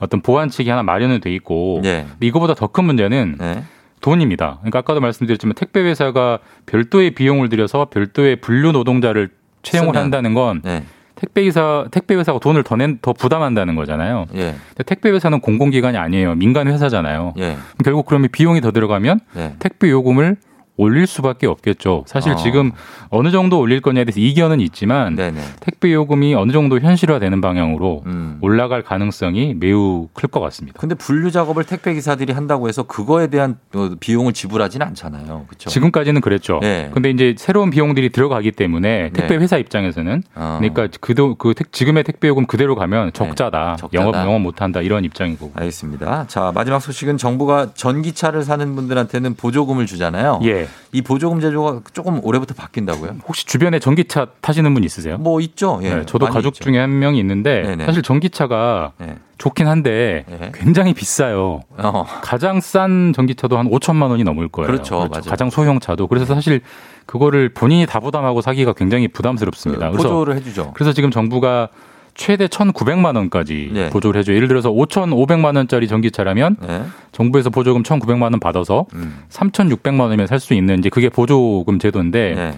어떤 보완책이 하나 마련이 돼 있고 예. 이거보다 더 큰 문제는 네. 돈입니다. 그러니까 아까도 말씀드렸지만 택배 회사가 별도의 비용을 들여서 별도의 분류 노동자를 채용을 쓰면. 한다는 건 네. 택배 기사 택배 회사가 돈을 더 낸 더 부담한다는 거잖아요. 예. 근데 택배 회사는 공공기관이 아니에요. 민간 회사잖아요. 예. 결국 그러면 비용이 더 들어가면 네. 택배 요금을 올릴 수밖에 없겠죠. 사실 어. 지금 어느 정도 올릴 거냐에 대해서 이견은 있지만 네네. 택배 요금이 어느 정도 현실화되는 방향으로 음. 올라갈 가능성이 매우 클 것 같습니다. 근데 분류 작업을 택배 기사들이 한다고 해서 그거에 대한 어, 비용을 지불하지는 않잖아요. 그렇죠? 지금까지는 그랬죠. 네. 근데 이제 새로운 비용들이 들어가기 때문에 택배 회사 입장에서는 어. 그러니까 그도 그 택- 지금의 택배 요금 그대로 가면 적자다. 네. 적자다. 영업 영업 못 한다 이런 입장이고. 알겠습니다. 자, 마지막 소식은 정부가 전기차를 사는 분들한테는 보조금을 주잖아요. 예. 이 보조금 제도가 조금 올해부터 바뀐다고요? 혹시 주변에 전기차 타시는 분 있으세요? 뭐 있죠. 예. 네, 저도 가족 있죠. 중에 한 명이 있는데 네네. 사실 전기차가 네. 좋긴 한데 네. 굉장히 비싸요. 어. 가장 싼 전기차도 한 5천만 원이 넘을 거예요. 그렇죠, 맞아요. 가장 소형 차도. 그래서 사실 그거를 본인이 다 부담하고 사기가 굉장히 부담스럽습니다. 그 보조를 해주죠. 그래서 지금 정부가 최대 1,900만 원까지 네. 보조를 해줘요. 예를 들어서 5,500만 원짜리 전기차라면 네. 정부에서 보조금 1,900만 원 받아서 음. 3,600만 원이면 살 수 있는 이제 그게 보조금 제도인데 네.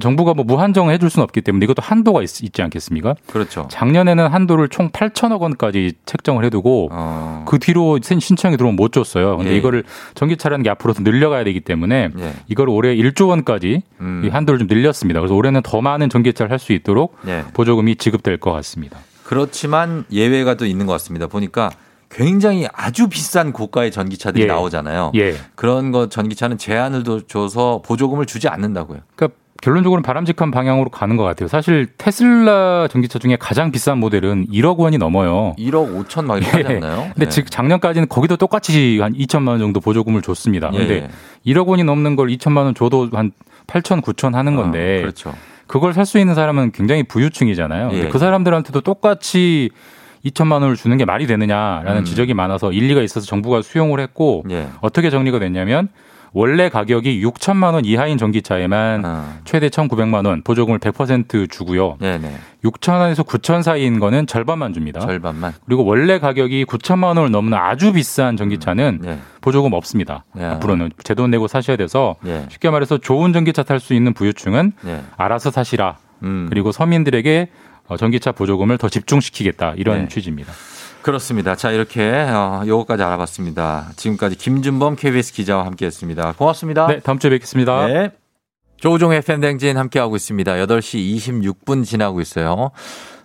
정부가 뭐 무한정을 해줄 수는 없기 때문에 이것도 한도가 있, 지 않겠습니까? 그렇죠. 작년에는 한도를 총 8천억 원까지 책정을 해두고 어. 그 뒤로 신- 신청이 들어오면 못 줬어요. 근데 예. 이거를 전기차라는 게 앞으로 더 늘려가야 되기 때문에 예. 이걸 올해 1조 원까지 음. 이 한도를 좀 늘렸습니다. 그래서 올해는 더 많은 전기차를 할 수 있도록 예. 보조금이 지급될 것 같습니다. 그렇지만 예외가 또 있는 것 같습니다. 보니까 굉장히 아주 비싼 고가의 전기차들이 예. 나오잖아요. 예. 그런 거 전기차는 제한을 둬- 줘서 보조금을 주지 않는다고요. 그러니까 결론적으로는 바람직한 방향으로 가는 것 같아요. 사실 테슬라 전기차 중에 가장 비싼 모델은 1억 원이 넘어요. 1억 5천 막 이렇게 하지 않나요? 근데 네. 즉 작년까지는 거기도 똑같이 한 2천만 원 정도 보조금을 줬습니다. 예, 근데 예. 1억 원이 넘는 걸 2천만 원 줘도 한 8천, 9천 하는 건데 그렇죠. 그걸 살 수 있는 사람은 굉장히 부유층이잖아요. 근데 예. 그 사람들한테도 똑같이 2천만 원을 주는 게 말이 되느냐라는 음. 지적이 많아서 일리가 있어서 정부가 수용을 했고 예. 어떻게 정리가 됐냐면 원래 가격이 6천만 원 이하인 전기차에만 최대 1,900만 원 보조금을 100% 주고요. 네네. 6천 원에서 9천 사이인 거는 절반만 줍니다. 절반만. 그리고 원래 가격이 9천만 원을 넘는 아주 비싼 전기차는 네. 보조금 없습니다. 예. 앞으로는 제 돈 내고 사셔야 돼서 예. 쉽게 말해서 좋은 전기차 탈 수 있는 부유층은 예. 알아서 사시라. 음. 그리고 서민들에게 어, 전기차 보조금을 더 집중시키겠다 이런 네. 취지입니다. 그렇습니다. 자, 이렇게 어, 요거까지 알아봤습니다. 지금까지 김준범 KBS 기자와 함께했습니다. 고맙습니다. 네, 다음 주에 뵙겠습니다. 네. 조우종 FM 댕진 함께하고 있습니다. 8시 26분 지나고 있어요.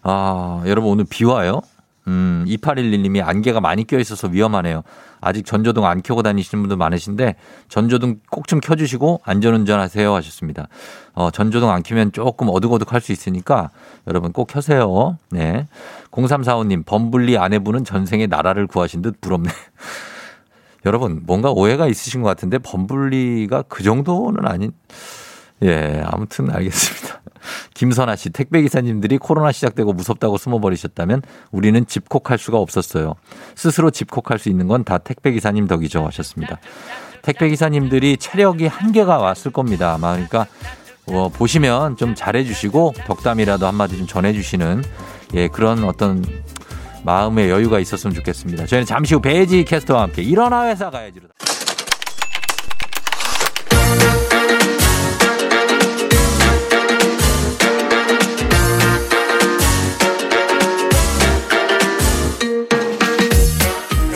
아, 여러분 오늘 비 와요? 음, 2811님이 안개가 많이 껴 있어서 위험하네요. 아직 전조등 안 켜고 다니시는 분들 많으신데 전조등 꼭 좀 켜주시고 안전운전 하세요 하셨습니다. 어, 전조등 안 켜면 조금 어둑어둑 할 수 있으니까 여러분 꼭 켜세요. 네. 0345님, 범블리 아내분은 전생에 나라를 구하신 듯 부럽네. 여러분, 뭔가 오해가 있으신 것 같은데 범블리가 그 정도는 아닌, 예, 아무튼 알겠습니다. 김선아 씨, 택배 기사님들이 코로나 시작되고 무섭다고 숨어버리셨다면 우리는 집콕할 수가 없었어요. 스스로 집콕할 수 있는 건 다 택배 기사님 덕이죠. 하셨습니다. 택배 기사님들이 체력이 한계가 왔을 겁니다. 아마 그러니까 어, 보시면 좀 잘해주시고 덕담이라도 한마디 좀 전해주시는 예, 그런 어떤 마음의 여유가 있었으면 좋겠습니다. 저희는 잠시 후 베이지 캐스터와 함께 일어나 회사 가야지로.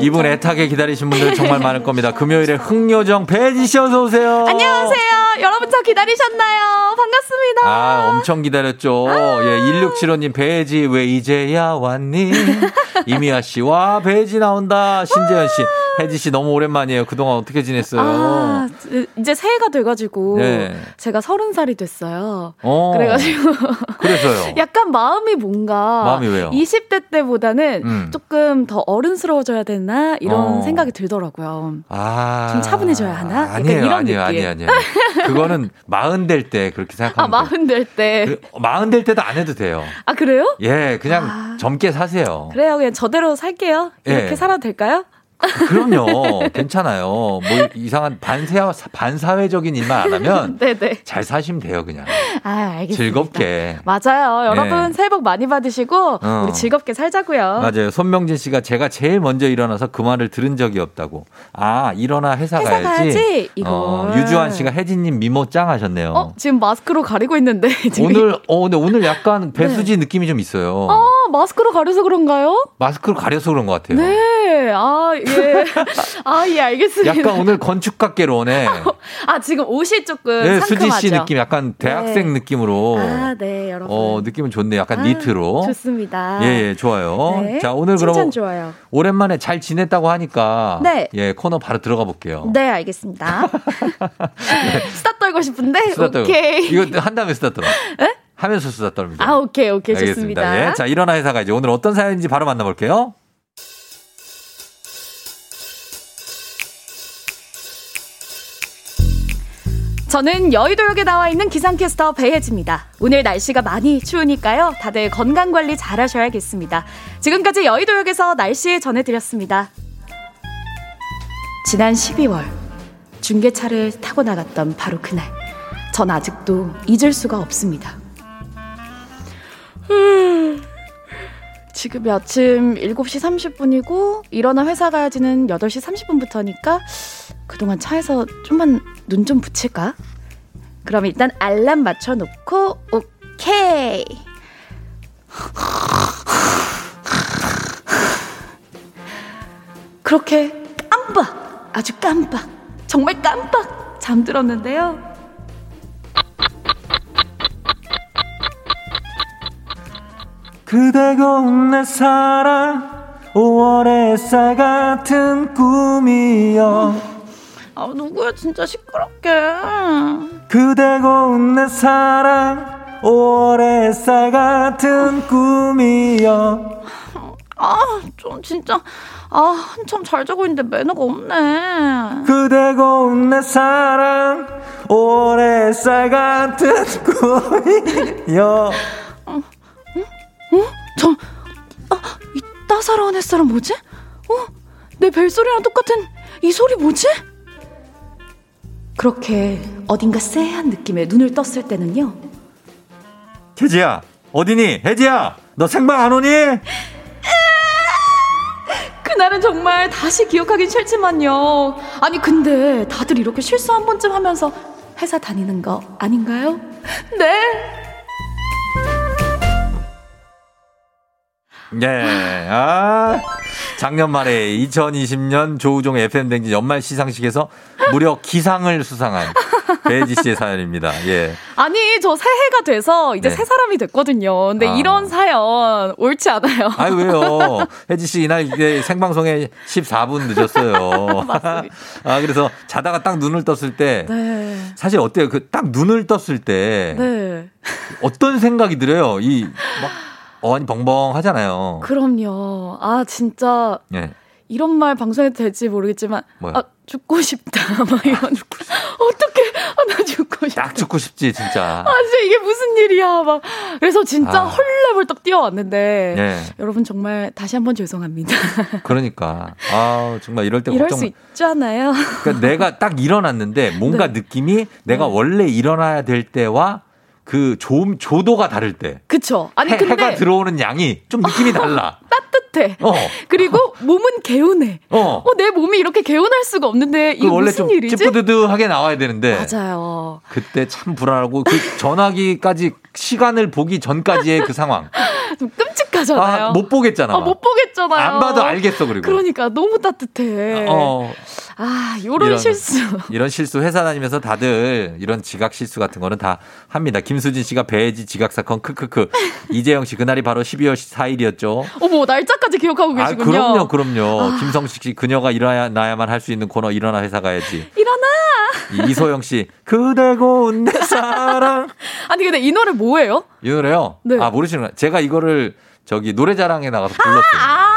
이분 애타게 기다리신 분들 정말 많을 겁니다. 금요일에 흥요정 배지 씨 어서 오세요. 안녕하세요. 여러분 저 기다리셨나요? 반갑습니다. 아, 엄청 기다렸죠. 예, 1675님, 배지 왜 이제야 왔니? 이미아 씨, 와, 배지 나온다. 신재현 씨, 혜지 씨 너무 오랜만이에요. 그동안 어떻게 지냈어요? 아, 이제 새해가 돼가지고 네. 제가 서른 살이 됐어요. 어, 그래가지고 그래서요. 약간 마음이 뭔가 마음이 왜요? 20대 때보다는 음. 조금 더 어른스러워져야 되나 이런 어. 생각이 들더라고요. 아. 좀 차분해져야 하나? 아니에요, 이런 아니에요. 아니에요, 아니에요. 그거는 마흔 될 때 그렇게 아 생각하면 돼요. 마흔 될 때. 그, 마흔 될 때도 안 해도 돼요. 아 그래요? 예, 그냥 젊게 사세요. 그래요, 그냥 저대로 살게요. 이렇게 예. 살아도 될까요? 그럼요. 괜찮아요. 뭐 이상한 반사, 반사회적인 일만 안 하면 네네. 잘 사시면 돼요, 그냥. 아 알겠습니다. 즐겁게. 맞아요. 여러분 예. 새해 복 많이 받으시고 어. 우리 즐겁게 살자고요. 맞아요. 손명진 씨가 제가 제일 먼저 일어나서 그 말을 들은 적이 없다고. 아, 일어나 회사, 회사 가야지. 가야지, 이거. 어, 유주환 씨가 혜진 님 미모 짱 하셨네요. 어, 지금 마스크로 가리고 있는데. 지금. 오늘, 어, 근데 오늘 약간 배수지 느낌이 좀 있어요. 어, 마스크로 가려서 그런가요? 마스크를 가려서 그런 것 같아요. 네. 아, 예. 아, 예, 알겠습니다. 약간 오늘 건축학개로 오네. 아, 지금 옷이 조금 네. 수지 씨 느낌, 약간 대학생 네. 느낌으로. 아, 네, 여러분. 어, 느낌은 좋네. 약간 아, 니트로. 좋습니다. 예, 예, 좋아요. 네. 자, 오늘 그럼 좋아요. 오랜만에 잘 지냈다고 하니까 네. 예, 코너 바로 들어가 볼게요. 네, 알겠습니다. 수다 떨고 싶은데 수다 떨고. 오케이. 이거 한 다음에 수다 떨어. 하면서 수다 떨면 아, 오케이, 오케이, 알겠습니다. 좋습니다. 예. 자, 일어나 회사가 이제 오늘 어떤 사연인지 바로 만나볼게요. 저는 여의도역에 나와 있는 기상캐스터 배혜지입니다. 오늘 날씨가 많이 추우니까요. 다들 건강관리 잘 하셔야겠습니다. 지금까지 여의도역에서 날씨 전해드렸습니다. 지난 12월 중계차를 타고 나갔던 바로 그날. 전 아직도 잊을 수가 없습니다. 지금이 아침 7시 30분이고 일어나 회사 가야지는 8시 30분부터니까 그동안 차에서 좀만 눈 좀 붙일까? 그럼 일단 알람 맞춰 놓고 오케이 그렇게 깜빡 아주 깜빡 정말 깜빡 잠들었는데요. 그대가 내 사랑. 5월의 쌀 같은 꿈이여. 아 누구야? 진짜 시끄럽게. 그대가 내 사랑. 5월의 쌀 같은 꿈이여. 아좀 진짜 아 한참 잘 자고 있는데 매너가 없네. 그대가 내 사랑. 5월의 쌀 같은 꿈이여 어? 저, 아, 이 따사로운 햇살은 뭐지? 어? 내 벨소리랑 똑같은 이 소리 뭐지? 그렇게 어딘가 쎄한 느낌에 눈을 떴을 때는요. 혜지야 어디니 혜지야 너 생방 안 오니? 그날은 정말 다시 기억하긴 싫지만요. 아니, 근데 다들 이렇게 실수 한 번쯤 하면서 회사 다니는 거 아닌가요? 네. 네, 아, 작년 말에 2020년 조우종 FM댕진 연말 시상식에서 무려 기상을 수상한 배지 씨의 사연입니다. 예. 아니, 저 새해가 돼서 이제 네. 새 사람이 됐거든요. 근데 아. 이런 사연 옳지 않아요. 아유, 왜요? 혜지 씨 이날 이게 생방송에 14분 늦었어요. 아, 그래서 자다가 딱 눈을 떴을 때 네. 사실 어때요? 그 딱 눈을 떴을 때 네. 어떤 생각이 들어요? 이막 어안이 벙벙 하잖아요. 그럼요. 아, 진짜 예. 이런 말 방송해도 될지 모르겠지만 뭐요? 아, 죽고 싶다. 막 이런. 어떻게 아, 나 죽고 싶다. 딱 죽고 싶지, 진짜. 아, 진짜 이게 무슨 일이야. 막. 그래서 진짜 아. 헐레벌떡 뛰어왔는데. 예. 여러분 정말 다시 한번 죄송합니다. 그러니까. 아, 정말 이럴 때 이럴 걱정. 수 있잖아요. 그러니까 내가 딱 일어났는데 뭔가 네. 느낌이 내가 원래 일어나야 될 때와 그 조, 조도가 다를 때. 그쵸. 아니, 해, 근데 해가 들어오는 양이 좀 느낌이 달라. 따뜻해. 어. 그리고 몸은 개운해. 어. 어, 내 몸이 이렇게 개운할 수가 없는데 이게 그 원래 무슨 좀 일이지? 찌뿌드드하게 나와야 되는데. 맞아요. 그때 참 불안하고 그 전화기까지 시간을 보기 전까지의 그 상황. 좀 끔찍 하잖아요. 아, 못 보겠잖아. 아, 못 보겠잖아요. 안 봐도 알겠어, 그리고. 그러니까 너무 따뜻해. 어. 아, 요런 이런- 실수. 이런 실수 회사 다니면서 다들 이런 지각 실수 같은 거는 다 합니다. 김수진 씨가 배지 지각 사건 크크크. 이재영 씨 그날이 바로 12월 4일이었죠. 어머, 날짜까지 기억하고 아, 계시군요. 그럼요, 그럼요. 아. 김성식 씨 그녀가 일어나야만 할 수 있는 코너 일어나 회사 가야지. 일어나! 이- 이소영 씨 그대 고운 내 사랑. 아니, 근데 이 노래 뭐예요? 이 노래요? 네. 아 모르시는 거예요? 제가 이거를 저기 노래자랑에 나가서 불렀어요. 아!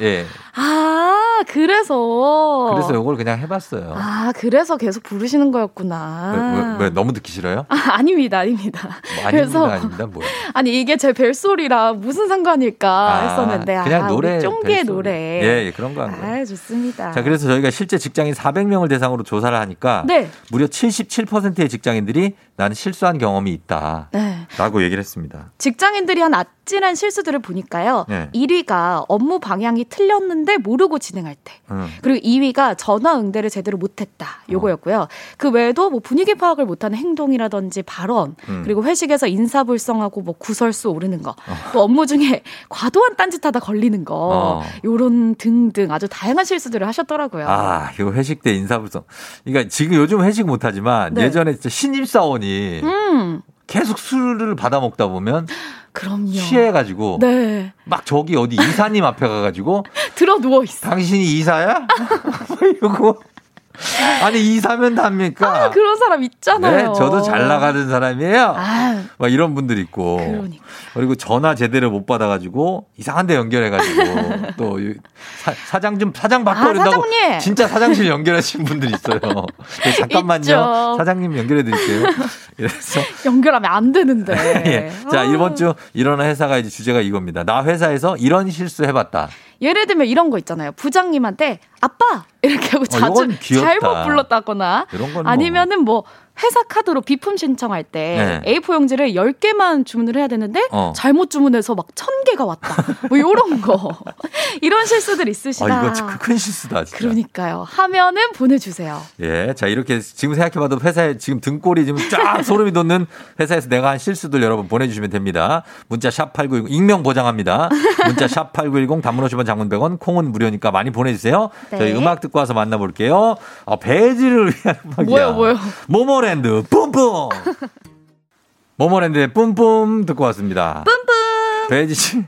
예. 아, 그래서. 그래서 이걸 그냥 해봤어요. 아, 그래서 계속 부르시는 거였구나. 왜, 왜, 왜 너무 듣기 싫어요? 아, 아닙니다, 아닙니다. 뭐 그래서 아닙니다. 뭐. 아니 이게 제 벨소리랑 무슨 상관일까 했었는데 그냥 아, 노래 벨소리. 노래. 예, 예, 그런 거 한 거예요. 아, 좋습니다. 자, 그래서 저희가 실제 직장인 400명을 대상으로 조사를 하니까 네. 무려 77%의 직장인들이 나는 실수한 경험이 있다. 네. 라고 얘기를 했습니다. 직장인들이 한 아찔한 실수들을 보니까요. 네. 1위가 업무 방향이 틀렸는데 모르고 진행할 때. 음. 그리고 2위가 전화 응대를 제대로 못했다. 요거였고요. 그 외에도 뭐 분위기 파악을 못하는 행동이라든지 발언, 음. 그리고 회식에서 인사불성하고 뭐 구설수 오르는 거, 또 업무 중에 과도한 딴짓하다 걸리는 거, 어. 요런 등등 아주 다양한 실수들을 하셨더라고요. 아, 이거 회식 때 인사불성. 그러니까 지금 요즘 회식 못 하지만 네. 예전에 진짜 신입사원 이 음, 계속 술을 받아 먹다 보면 그럼요. 취해가지고 네. 막 저기 어디 이사님 앞에 가가지고 들어 누워 있어. 당신이 이사야? 뭐 이러고 아니 이 사면 답니까? 아, 그런 사람 있잖아요. 네, 저도 잘 나가는 사람이에요. 아, 막 이런 분들 있고. 그러니까. 그리고 전화 제대로 못 받아가지고 이상한 데 연결해가지고 또이 사, 장좀 사장 바꿔 아. 진짜 사장실 연결하신 분들 있어요. 네, 잠깐만요. 있죠. 사장님 연결해드릴게요. 그래서 연결하면 안 되는데. 예. 자 이번 주 일어나 회사가 이제 주제가 이겁니다. 나 회사에서 이런 실수 해봤다. 예를 들면 이런 거 있잖아요. 부장님한테 아빠 이렇게 하고 자주 어, 이건 귀엽다. 잘못 불렀다거나 뭐. 아니면은 뭐 회사 카드로 비품 신청할 때 네. A4 용지를 10개만 주문을 해야 되는데 어. 잘못 주문해서 막 1000개가 왔다. 뭐 요런 거. 이런 실수들 있으시다. 아, 이거 큰 실수다, 진짜. 그러니까요. 하면은 보내주세요. 예. 자, 이렇게 지금 생각해봐도 회사에 지금 등골이 지금 쫙 소름이 돋는 회사에서 내가 한 실수들 여러분 보내주시면 됩니다. 문자 샵8910, 익명 보장합니다. 문자 샵8910, 단문 50원 장문 100원, 콩은 무료니까 많이 보내주세요. 네. 저희 음악 듣고 와서 만나볼게요. 아, 배지를 위한 음악이야. 뭐요, 뭐요? 모모랜드, 뿜뿜! 모모랜드의 뿜뿜 듣고 왔습니다. 뿜뿜! 배지 씨,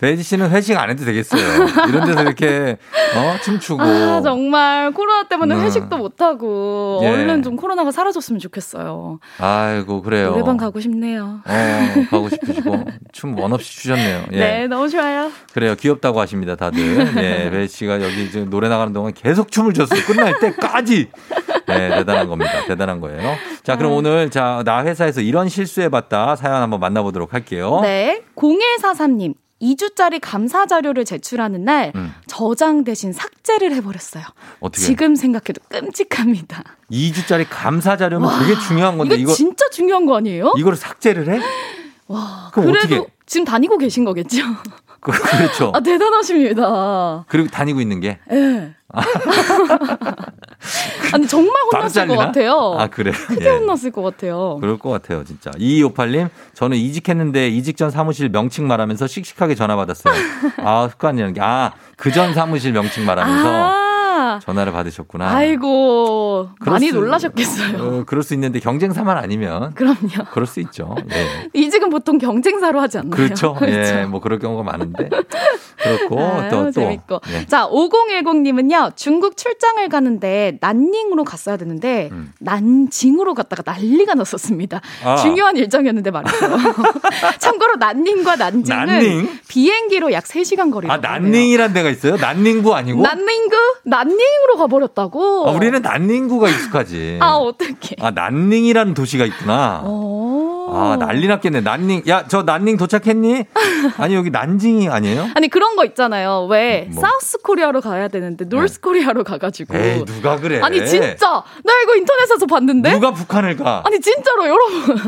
배지 씨는 회식 안 해도 되겠어요. 이런 데서 이렇게, 어, 춤추고. 아, 정말 코로나 때문에 음. 회식도 못 하고 예. 얼른 좀 코로나가 사라졌으면 좋겠어요. 아이고, 그래요. 노래방 가고 싶네요. 어, 가고 싶으시고 춤 원 없이 추셨네요. 예. 네, 너무 좋아요. 그래요. 귀엽다고 하십니다, 다들. 예, 배지 씨가 여기 지금 노래 나가는 동안 계속 춤을 췄어요. 끝날 때까지. 네, 대단한 겁니다. 대단한 거예요. 자, 그럼 아. 오늘 자, 나 회사에서 이런 실수해 봤다 사연 한번 만나보도록 할게요. 네. 0143님. 2주짜리 감사 자료를 제출하는 날 음. 저장 대신 삭제를 해버렸어요. 어떻게? 지금 생각해도 끔찍합니다. 2주짜리 감사 자료면 와, 되게 중요한 건데 이거 이거 진짜 중요한 거 아니에요? 이거를 삭제를 해? 와, 그럼 그래도 어떻게? 지금 다니고 계신 거겠죠? 그- 그렇죠. 아, 대단하십니다. 그리고 다니고 있는 게 예. 아니, 정말 혼났을 것? 같아요. 아, 그래. 크게 혼났을 것 같아요. 그럴 것 같아요, 진짜. 2258님, 저는 이직했는데 이직 전 사무실 명칭 말하면서 씩씩하게 전화 받았어요. 아, 습관이라는 게. 아, 그 전 사무실 명칭 말하면서 아, 전화를 받으셨구나. 아이고, 많이 수- 놀라셨겠어요. 어, 그럴 수 있는데 경쟁사만 아니면. 그럼요. 그럴 수 있죠. 예. 이직은 보통 경쟁사로 하지 않나요? 그렇죠. 예, 뭐 그럴 경우가 많은데. 그렇고, 아유, 또, 또. 재밌고. 예. 자, 5010님은요, 중국 출장을 가는데, 난닝으로 갔어야 되는데, 난징으로 갔다가 난리가 났었습니다. 음. 아. 중요한 일정이었는데 말이죠. 참고로 난닝과 난징은 난닝? 비행기로 약 3시간 거리라고 아, 난닝이란 데가 있어요? 난닝구 아니고? 난닝구? 난 닝으로 가버렸다고? 아, 우리는 난닝구가 익숙하지. 아, 어떡해. 아, 난닝이라는 도시가 있구나. 아, 난리 났겠네. 난닝. 야, 저 난닝 도착했니? 아니, 여기 난징이 아니에요? 아니, 그런 거 있잖아요. 왜, 뭐? South Korea로 가야 되는데, North Korea로 가가지고. 에이, 누가 그래. 아니, 진짜! 나 이거 인터넷에서 봤는데? 누가 북한을 가? 아니 진짜로 여러분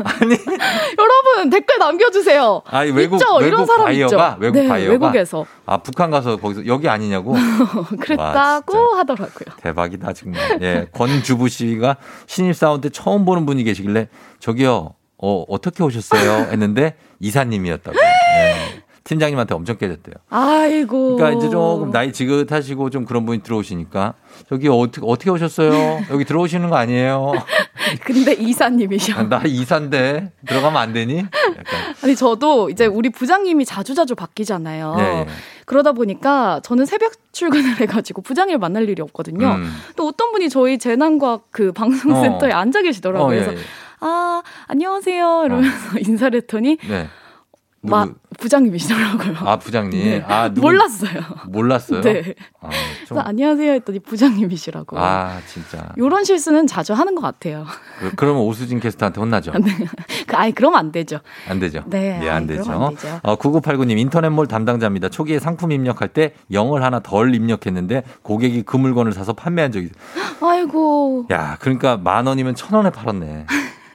여러분 댓글 남겨주세요. 아니, 외국, 있죠 외국 이런 사람 바이어가? 있죠. 외국 네, 바이어가? 외국에서 아, 북한 가서 거기서 여기 아니냐고? 그랬다고 하더라고요. 대박이다, 정말. 예. 권주부 씨가 신입사원 때 처음 보는 분이 계시길래 저기요, 어, 어떻게 오셨어요? 했는데 이사님이었다고. 예. 팀장님한테 엄청 깨졌대요. 아이고. 그러니까 이제 조금 나이 지긋하시고 좀 그런 분이 들어오시니까 저기 어떻게 어떻게 오셨어요? 여기 들어오시는 거 아니에요? 근데 이사님이셔. 나 이사인데 들어가면 안 되니? 약간. 아니 저도 이제 우리 부장님이 자주 자주 바뀌잖아요. 예, 예. 그러다 보니까 저는 새벽 출근을 해가지고 부장님을 만날 일이 없거든요. 음. 또 어떤 분이 저희 재난과학 그 방송센터에 어. 앉아 계시더라고요. 어, 예, 그래서 예. 아 안녕하세요 이러면서 인사를 했더니 네. 막 누구? 부장님이시더라고요. 아 부장님. 네. 아 누구? 몰랐어요. 몰랐어요. 네. 아, 좀. 안녕하세요 했더니 부장님이시라고. 아 진짜. 요런 실수는 자주 하는 것 같아요. 그- 그러면 오수진 캐스터한테 혼나죠. 그, 아니, 그러면 안 되죠. 안 되죠. 네, 예, 안 아이, 되죠. 안 되죠. 어, 9989님 인터넷몰 담당자입니다. 초기에 상품 입력할 때 0을 하나 덜 입력했는데 고객이 그 물건을 사서 판매한 적이 있어요. 아이고. 야, 그러니까 만 원이면 천 원에 팔았네.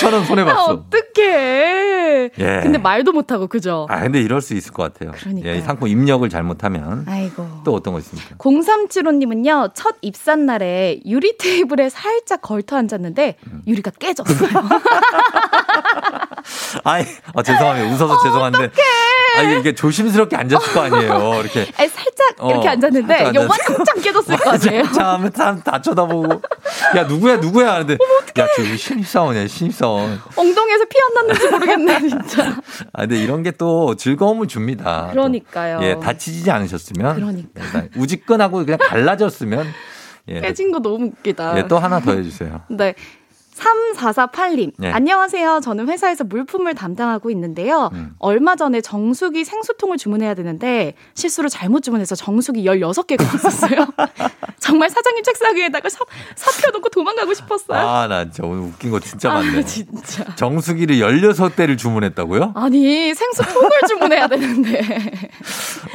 9천 원 손해 아, 봤어. 어떡해. 예. 근데 말도 못 하고, 그죠? 아, 근데 이럴 수 있을 것 같아요. 그러니까요. 예, 이 상품 입력을 잘못하면 아이고. 또 어떤 거 있습니까? 0375님은요, 첫 입산 날에 유리 테이블에 살짝 걸터 앉았는데, 음. 유리가 깨졌어요. 아이, 아, 죄송합니다. 웃어서 죄송한데. 아니, 이게 조심스럽게 앉았을 거 아니에요. 이렇게. 아니, 살짝 어, 이렇게 앉았는데, 앉았어요. 짱짱 깨졌을 거 아니에요? 처음에 사람 다 쳐다보고. 야, 누구야, 누구야? 하는데. 야, 저기 신입사원이야, 신입사원. 엉덩이에서 피 안 났는지 모르겠네, 진짜. 아, 근데 이런 게 또 즐거움을 줍니다. 또. 그러니까요. 예, 다치지 않으셨으면. 그러니까. 우직근하고 그냥 갈라졌으면. 예, 깨진 거 너무 웃기다. 예, 또 하나 더 해주세요. 네. 3448님. 네. 안녕하세요. 저는 회사에서 물품을 담당하고 있는데요. 음. 얼마 전에 정수기 생수통을 주문해야 되는데 실수로 잘못 주문해서 정수기 16개가 왔었어요. 정말 사장님 책상 위에다가 사, 사표 놓고 도망가고 싶었어요. 아, 나 진짜 오늘 웃긴 거 진짜 많네. 아, 진짜. 정수기를 16대를 주문했다고요? 아니 생수 통을 주문해야 되는데.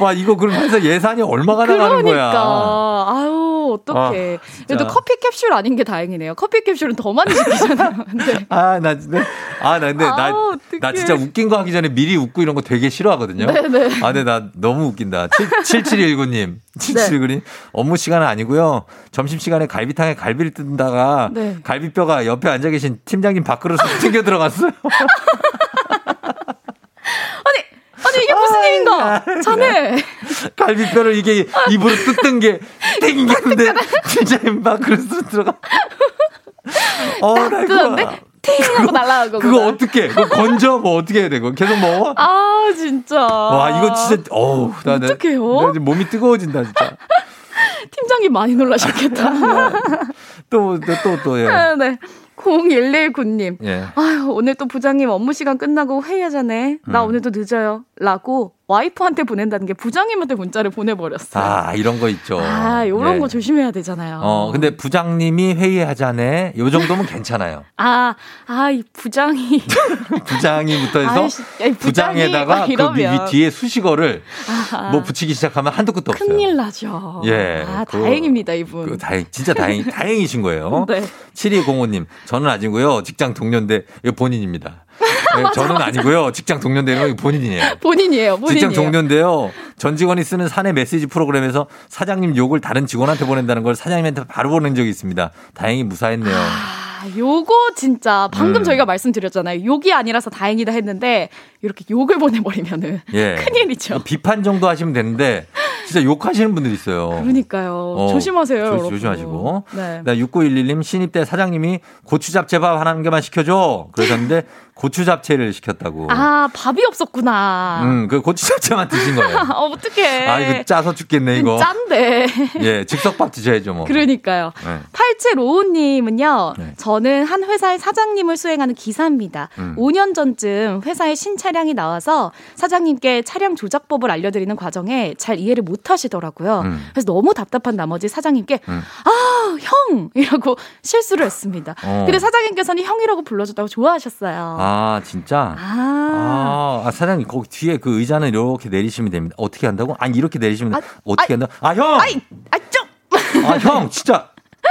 와, 이거 그럼 회사 예산이 얼마가 나가는 그러니까 거야? 아유 어떡해. 아. 그래도 커피 캡슐 아닌 게 다행이네요. 커피 캡슐은 더 많이 시키 잖아요. 근데 아, 나 진짜. 아, 나 근데 아, 나, 어떡해. 나 진짜 웃긴 거 하기 전에 미리 웃고 이런 거 되게 싫어하거든요. 네네. 아, 근데 나 너무 웃긴다. 7719님. 네. 7719님. 업무 시간은 아니고요. 점심시간에 갈비탕에 갈비를 뜯다가 네. 갈비뼈가 옆에 앉아 계신 팀장님 밖으로 쏙 튕겨 들어갔어요. 아니 이게 무슨 일인가? 자네. 갈비뼈를 이게 입으로 뜯던 게 땡겼는데 팀장님 밖으로 쏙 들어가. 어, 나 이거. 뜯었는데 팅 하고 날아간 거구나. 그거 어떻게? 그거 건져? 뭐 어떻게 해야 돼? 그거 계속 먹어? 아 진짜. 와, 이거 진짜, 어우, 나, 나, 어떡해요? 나 몸이 뜨거워진다, 진짜. 팀장님 많이 놀라셨겠다. 또, 또, 또, 또, 예. 아, 네. 0119님. 예. 아유, 오늘 또 부장님 업무 시간 끝나고 회의하자네. 나 음. 오늘도 늦어요. 라고 와이프한테 보낸다는 게 부장님한테 문자를 보내버렸어요. 아, 이런 거 있죠. 아, 요런 예. 거 조심해야 되잖아요. 어, 근데 부장님이 회의하자네. 요 정도면 괜찮아요. 아, 아, 이 부장이. 부장이부터 해서 아이씨, 아이, 부장이 부장에다가 막그 뒤에 수식어를 아하. 뭐 붙이기 시작하면 한도 끝도 없어요. 큰일 나죠. 예, 아, 그거- 다행입니다, 이분. 그 다행, 진짜 다행, 다행이신 거예요. 네. 7205님, 저는 아니고요. 직장 동료인데, 이거 본인입니다. 네, 저는 아니고요. 직장 동료인데, 이거 본인이에요. 본인이에요, 본인이에요. 직장 동료인데요. 전 직원이 쓰는 사내 메시지 프로그램에서 사장님 욕을 다른 직원한테 보낸다는 걸 사장님한테 바로 보낸 적이 있습니다. 다행히 무사했네요. 아, 요거 진짜 방금 음. 저희가 말씀드렸잖아요. 욕이 아니라서 다행이다 했는데 이렇게 욕을 보내버리면은 예. 큰일이죠. 비판 정도 하시면 되는데, 진짜 욕하시는 분들 있어요. 그러니까요. 어, 조심하세요, 조- 여러분. 조심하시고. 네. 나 6911님 신입 때 사장님이 고추 잡채밥 하나 한 개만 시켜줘. 그러셨는데 고추 잡채를 시켰다고. 아, 밥이 없었구나. 음, 그 고추 잡채만 드신 거예요. 아, 어떡해. 아, 이거 짜서 죽겠네, 이거. 짠데. 예, 즉석밥 드셔야죠, 뭐. 그러니까요. 네. 8755님은요, 네. 저는 한 회사의 사장님을 수행하는 기사입니다. 음. 5년 전쯤 회사에 신차량이 나와서 사장님께 차량 조작법을 알려드리는 과정에 잘 이해를 못 하시더라고요. 음. 그래서 너무 답답한 나머지 사장님께, 음. 아, 형! 이라고 실수를 했습니다. 어. 근데 사장님께서는 형이라고 불러줬다고 좋아하셨어요. 아, 진짜? 아. 아, 아, 사장님, 거기 뒤에 그 의자는 이렇게 내리시면 됩니다. 어떻게 한다고? 아니, 이렇게 내리시면 아, 어떻게 아이, 한다? 아, 형! 아이, 아, 좀! 아, 형, 진짜.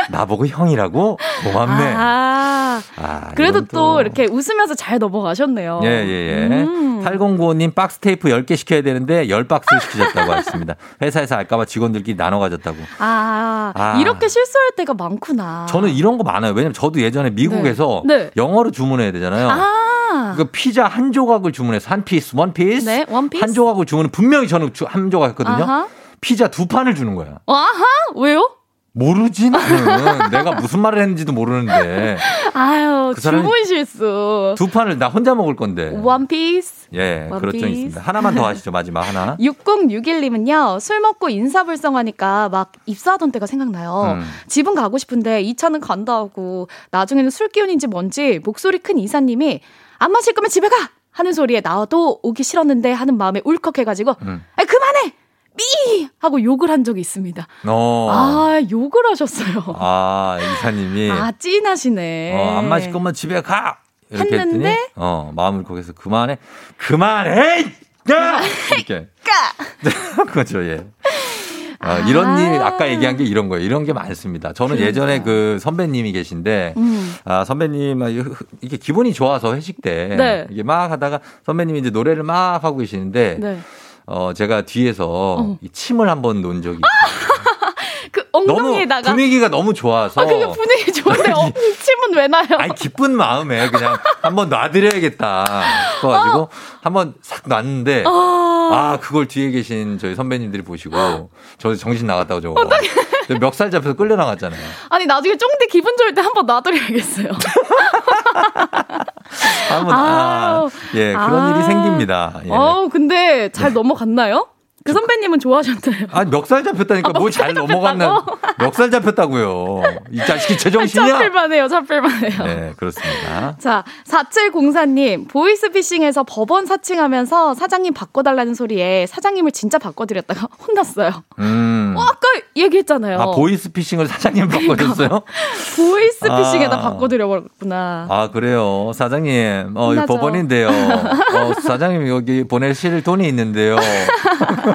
나보고 형이라고? 고맙네. 아, 아, 그래도 이건 또 이렇게 웃으면서 잘 넘어가셨네요. 예, 예, 예. 음. 8095님 박스 테이프 10개 시켜야 되는데 10박스 시키셨다고 하셨습니다. 회사에서 알까봐 직원들끼리 나눠 가졌다고. 아, 아. 이렇게 실수할 때가 많구나. 저는 이런 거 많아요. 왜냐면 저도 예전에 미국에서 네. 네. 영어로 주문해야 되잖아요. 아, 그 피자 한 조각을 주문해서 한 piece, one piece. 네, one piece. 한 조각을 주문은 분명히 저는 주- 한 조각 했거든요. 아하. 피자 두 판을 주는 거야. 아하, 왜요? 모르지 나는. 내가 무슨 말을 했는지도 모르는데. 아유, 그 주문 실수. 두 판을 나 혼자 먹을 건데. one piece. 예, one 그렇죠. 있습니다. 하나만 더 하시죠. 마지막 하나. 6061님은요, 술 먹고 인사불성하니까 막 입사하던 때가 생각나요. 음. 집은 가고 싶은데 이 차는 간다 하고, 나중에는 술 기운인지 뭔지 목소리 큰 이사님이 안 마실 거면 집에 가! 하는 소리에 나도 오기 싫었는데 하는 마음에 울컥해가지고, 음. 아 그만해! 미! 하고 욕을 한 적이 있습니다. 어. 아, 욕을 하셨어요. 아, 이사님이. 아, 찐하시네. 어, 안 마실 거면 집에 가! 이렇게 했는데? 했더니, 어, 마음을 거기서 그만해. 그만해! 야! 이렇게. 그렇죠, 예. 어, 이런 일, 아까 얘기한 게 이런 거예요. 이런 게 많습니다. 저는 예전에 그 선배님이 계신데, 음. 아, 선배님, 아, 이게 기분이 좋아서 회식 때, 네. 이게 막 하다가 선배님이 이제 노래를 막 하고 계시는데, 네. 어, 제가 뒤에서 어. 이 침을 한번 놓은 적이 있어요. 그 너무 엉덩이에다가. 분위기가 너무 좋아서. 아, 그게 분위기 좋은데, 어, 침은 왜 나요? 아니 기쁜 마음에 그냥 한번 놔드려야겠다 싶어가지고 한번 싹 놨는데 아. 아 그걸 뒤에 계신 저희 선배님들이 보시고 저 정신 나갔다고 저거 멱살 잡혀서 끌려 나갔잖아요. 아니, 나중에 쫑디 기분 좋을 때 한번 놔드려야겠어요. 한번 아, 아우. 예 그런 아. 일이 생깁니다. 예. 어 근데 잘 넘어갔나요? 그 선배님은 좋아하셨나요? 아, 멱살 잡혔다니까 뭐잘 넘어갔나. 멱살 잡혔다고요. 이 자식이 제정신이야? 잡힐만해요, 잡힐만해요. 네, 그렇습니다. 자, 4704님, 보이스피싱에서 법원 사칭하면서 사장님 바꿔달라는 소리에 사장님을 진짜 바꿔드렸다가 혼났어요. 음. 어, 아까 얘기했잖아요. 아, 보이스피싱을 사장님 바꿔줬어요? 보이스피싱에다 아. 바꿔드려버렸구나. 아, 그래요. 사장님, 어, 이. 법원인데요. 어, 사장님 여기 보내실 돈이 있는데요.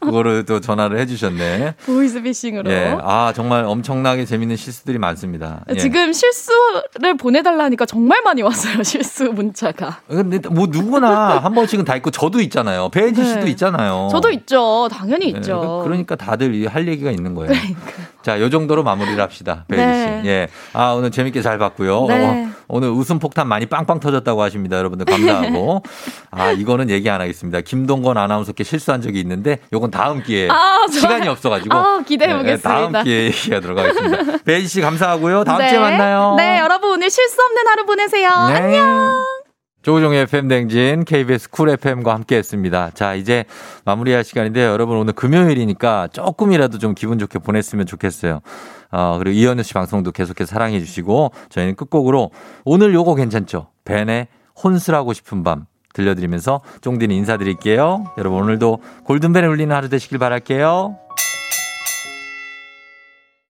그거를 또 전화를 해주셨네. 보이스피싱으로. 예. 아, 정말 엄청나게 재밌는 실수들이 많습니다. 예. 지금 실수를 보내달라 하니까 정말 많이 왔어요, 실수 문자가. 근데 뭐 누구나 한 번씩은 다 있고 저도 있잖아요. 배혜지 씨도 네. 있잖아요. 저도 있죠. 당연히 예, 있죠. 그러니까 다들 이할 얘기가 있는 거예요. 자, 요 정도로 마무리를 합시다. 네. 씨. 예. 아, 오늘 재밌게 잘 봤고요. 네. 어, 오늘 웃음 폭탄 많이 빵빵 터졌다고 하십니다. 여러분들 감사하고. 아, 이거는 얘기 안 하겠습니다. 김동건 아나운서께 실수한 적이 있는데 요건 다음 기회에 아. 시간이 없어가지고. 아, 기대해 네, 보겠습니다. 다음 기회에 얘기하도록 하겠습니다. 배혜지 씨 감사하고요. 다음 네. 주에 만나요. 네, 여러분 오늘 실수 없는 하루 보내세요. 네. 안녕. 조우종의 FM 댕진 KBS 쿨 FM과 함께 했습니다. 자, 이제 마무리할 시간인데요. 여러분 오늘 금요일이니까 조금이라도 좀 기분 좋게 보냈으면 좋겠어요. 어, 그리고 이현우 씨 방송도 계속해서 사랑해 주시고 저희는 끝곡으로 오늘 요거 괜찮죠? 벤의 혼술하고 싶은 밤 들려드리면서 쫑디는 인사드릴게요. 여러분 오늘도 골든벨에 울리는 하루 되시길 바랄게요.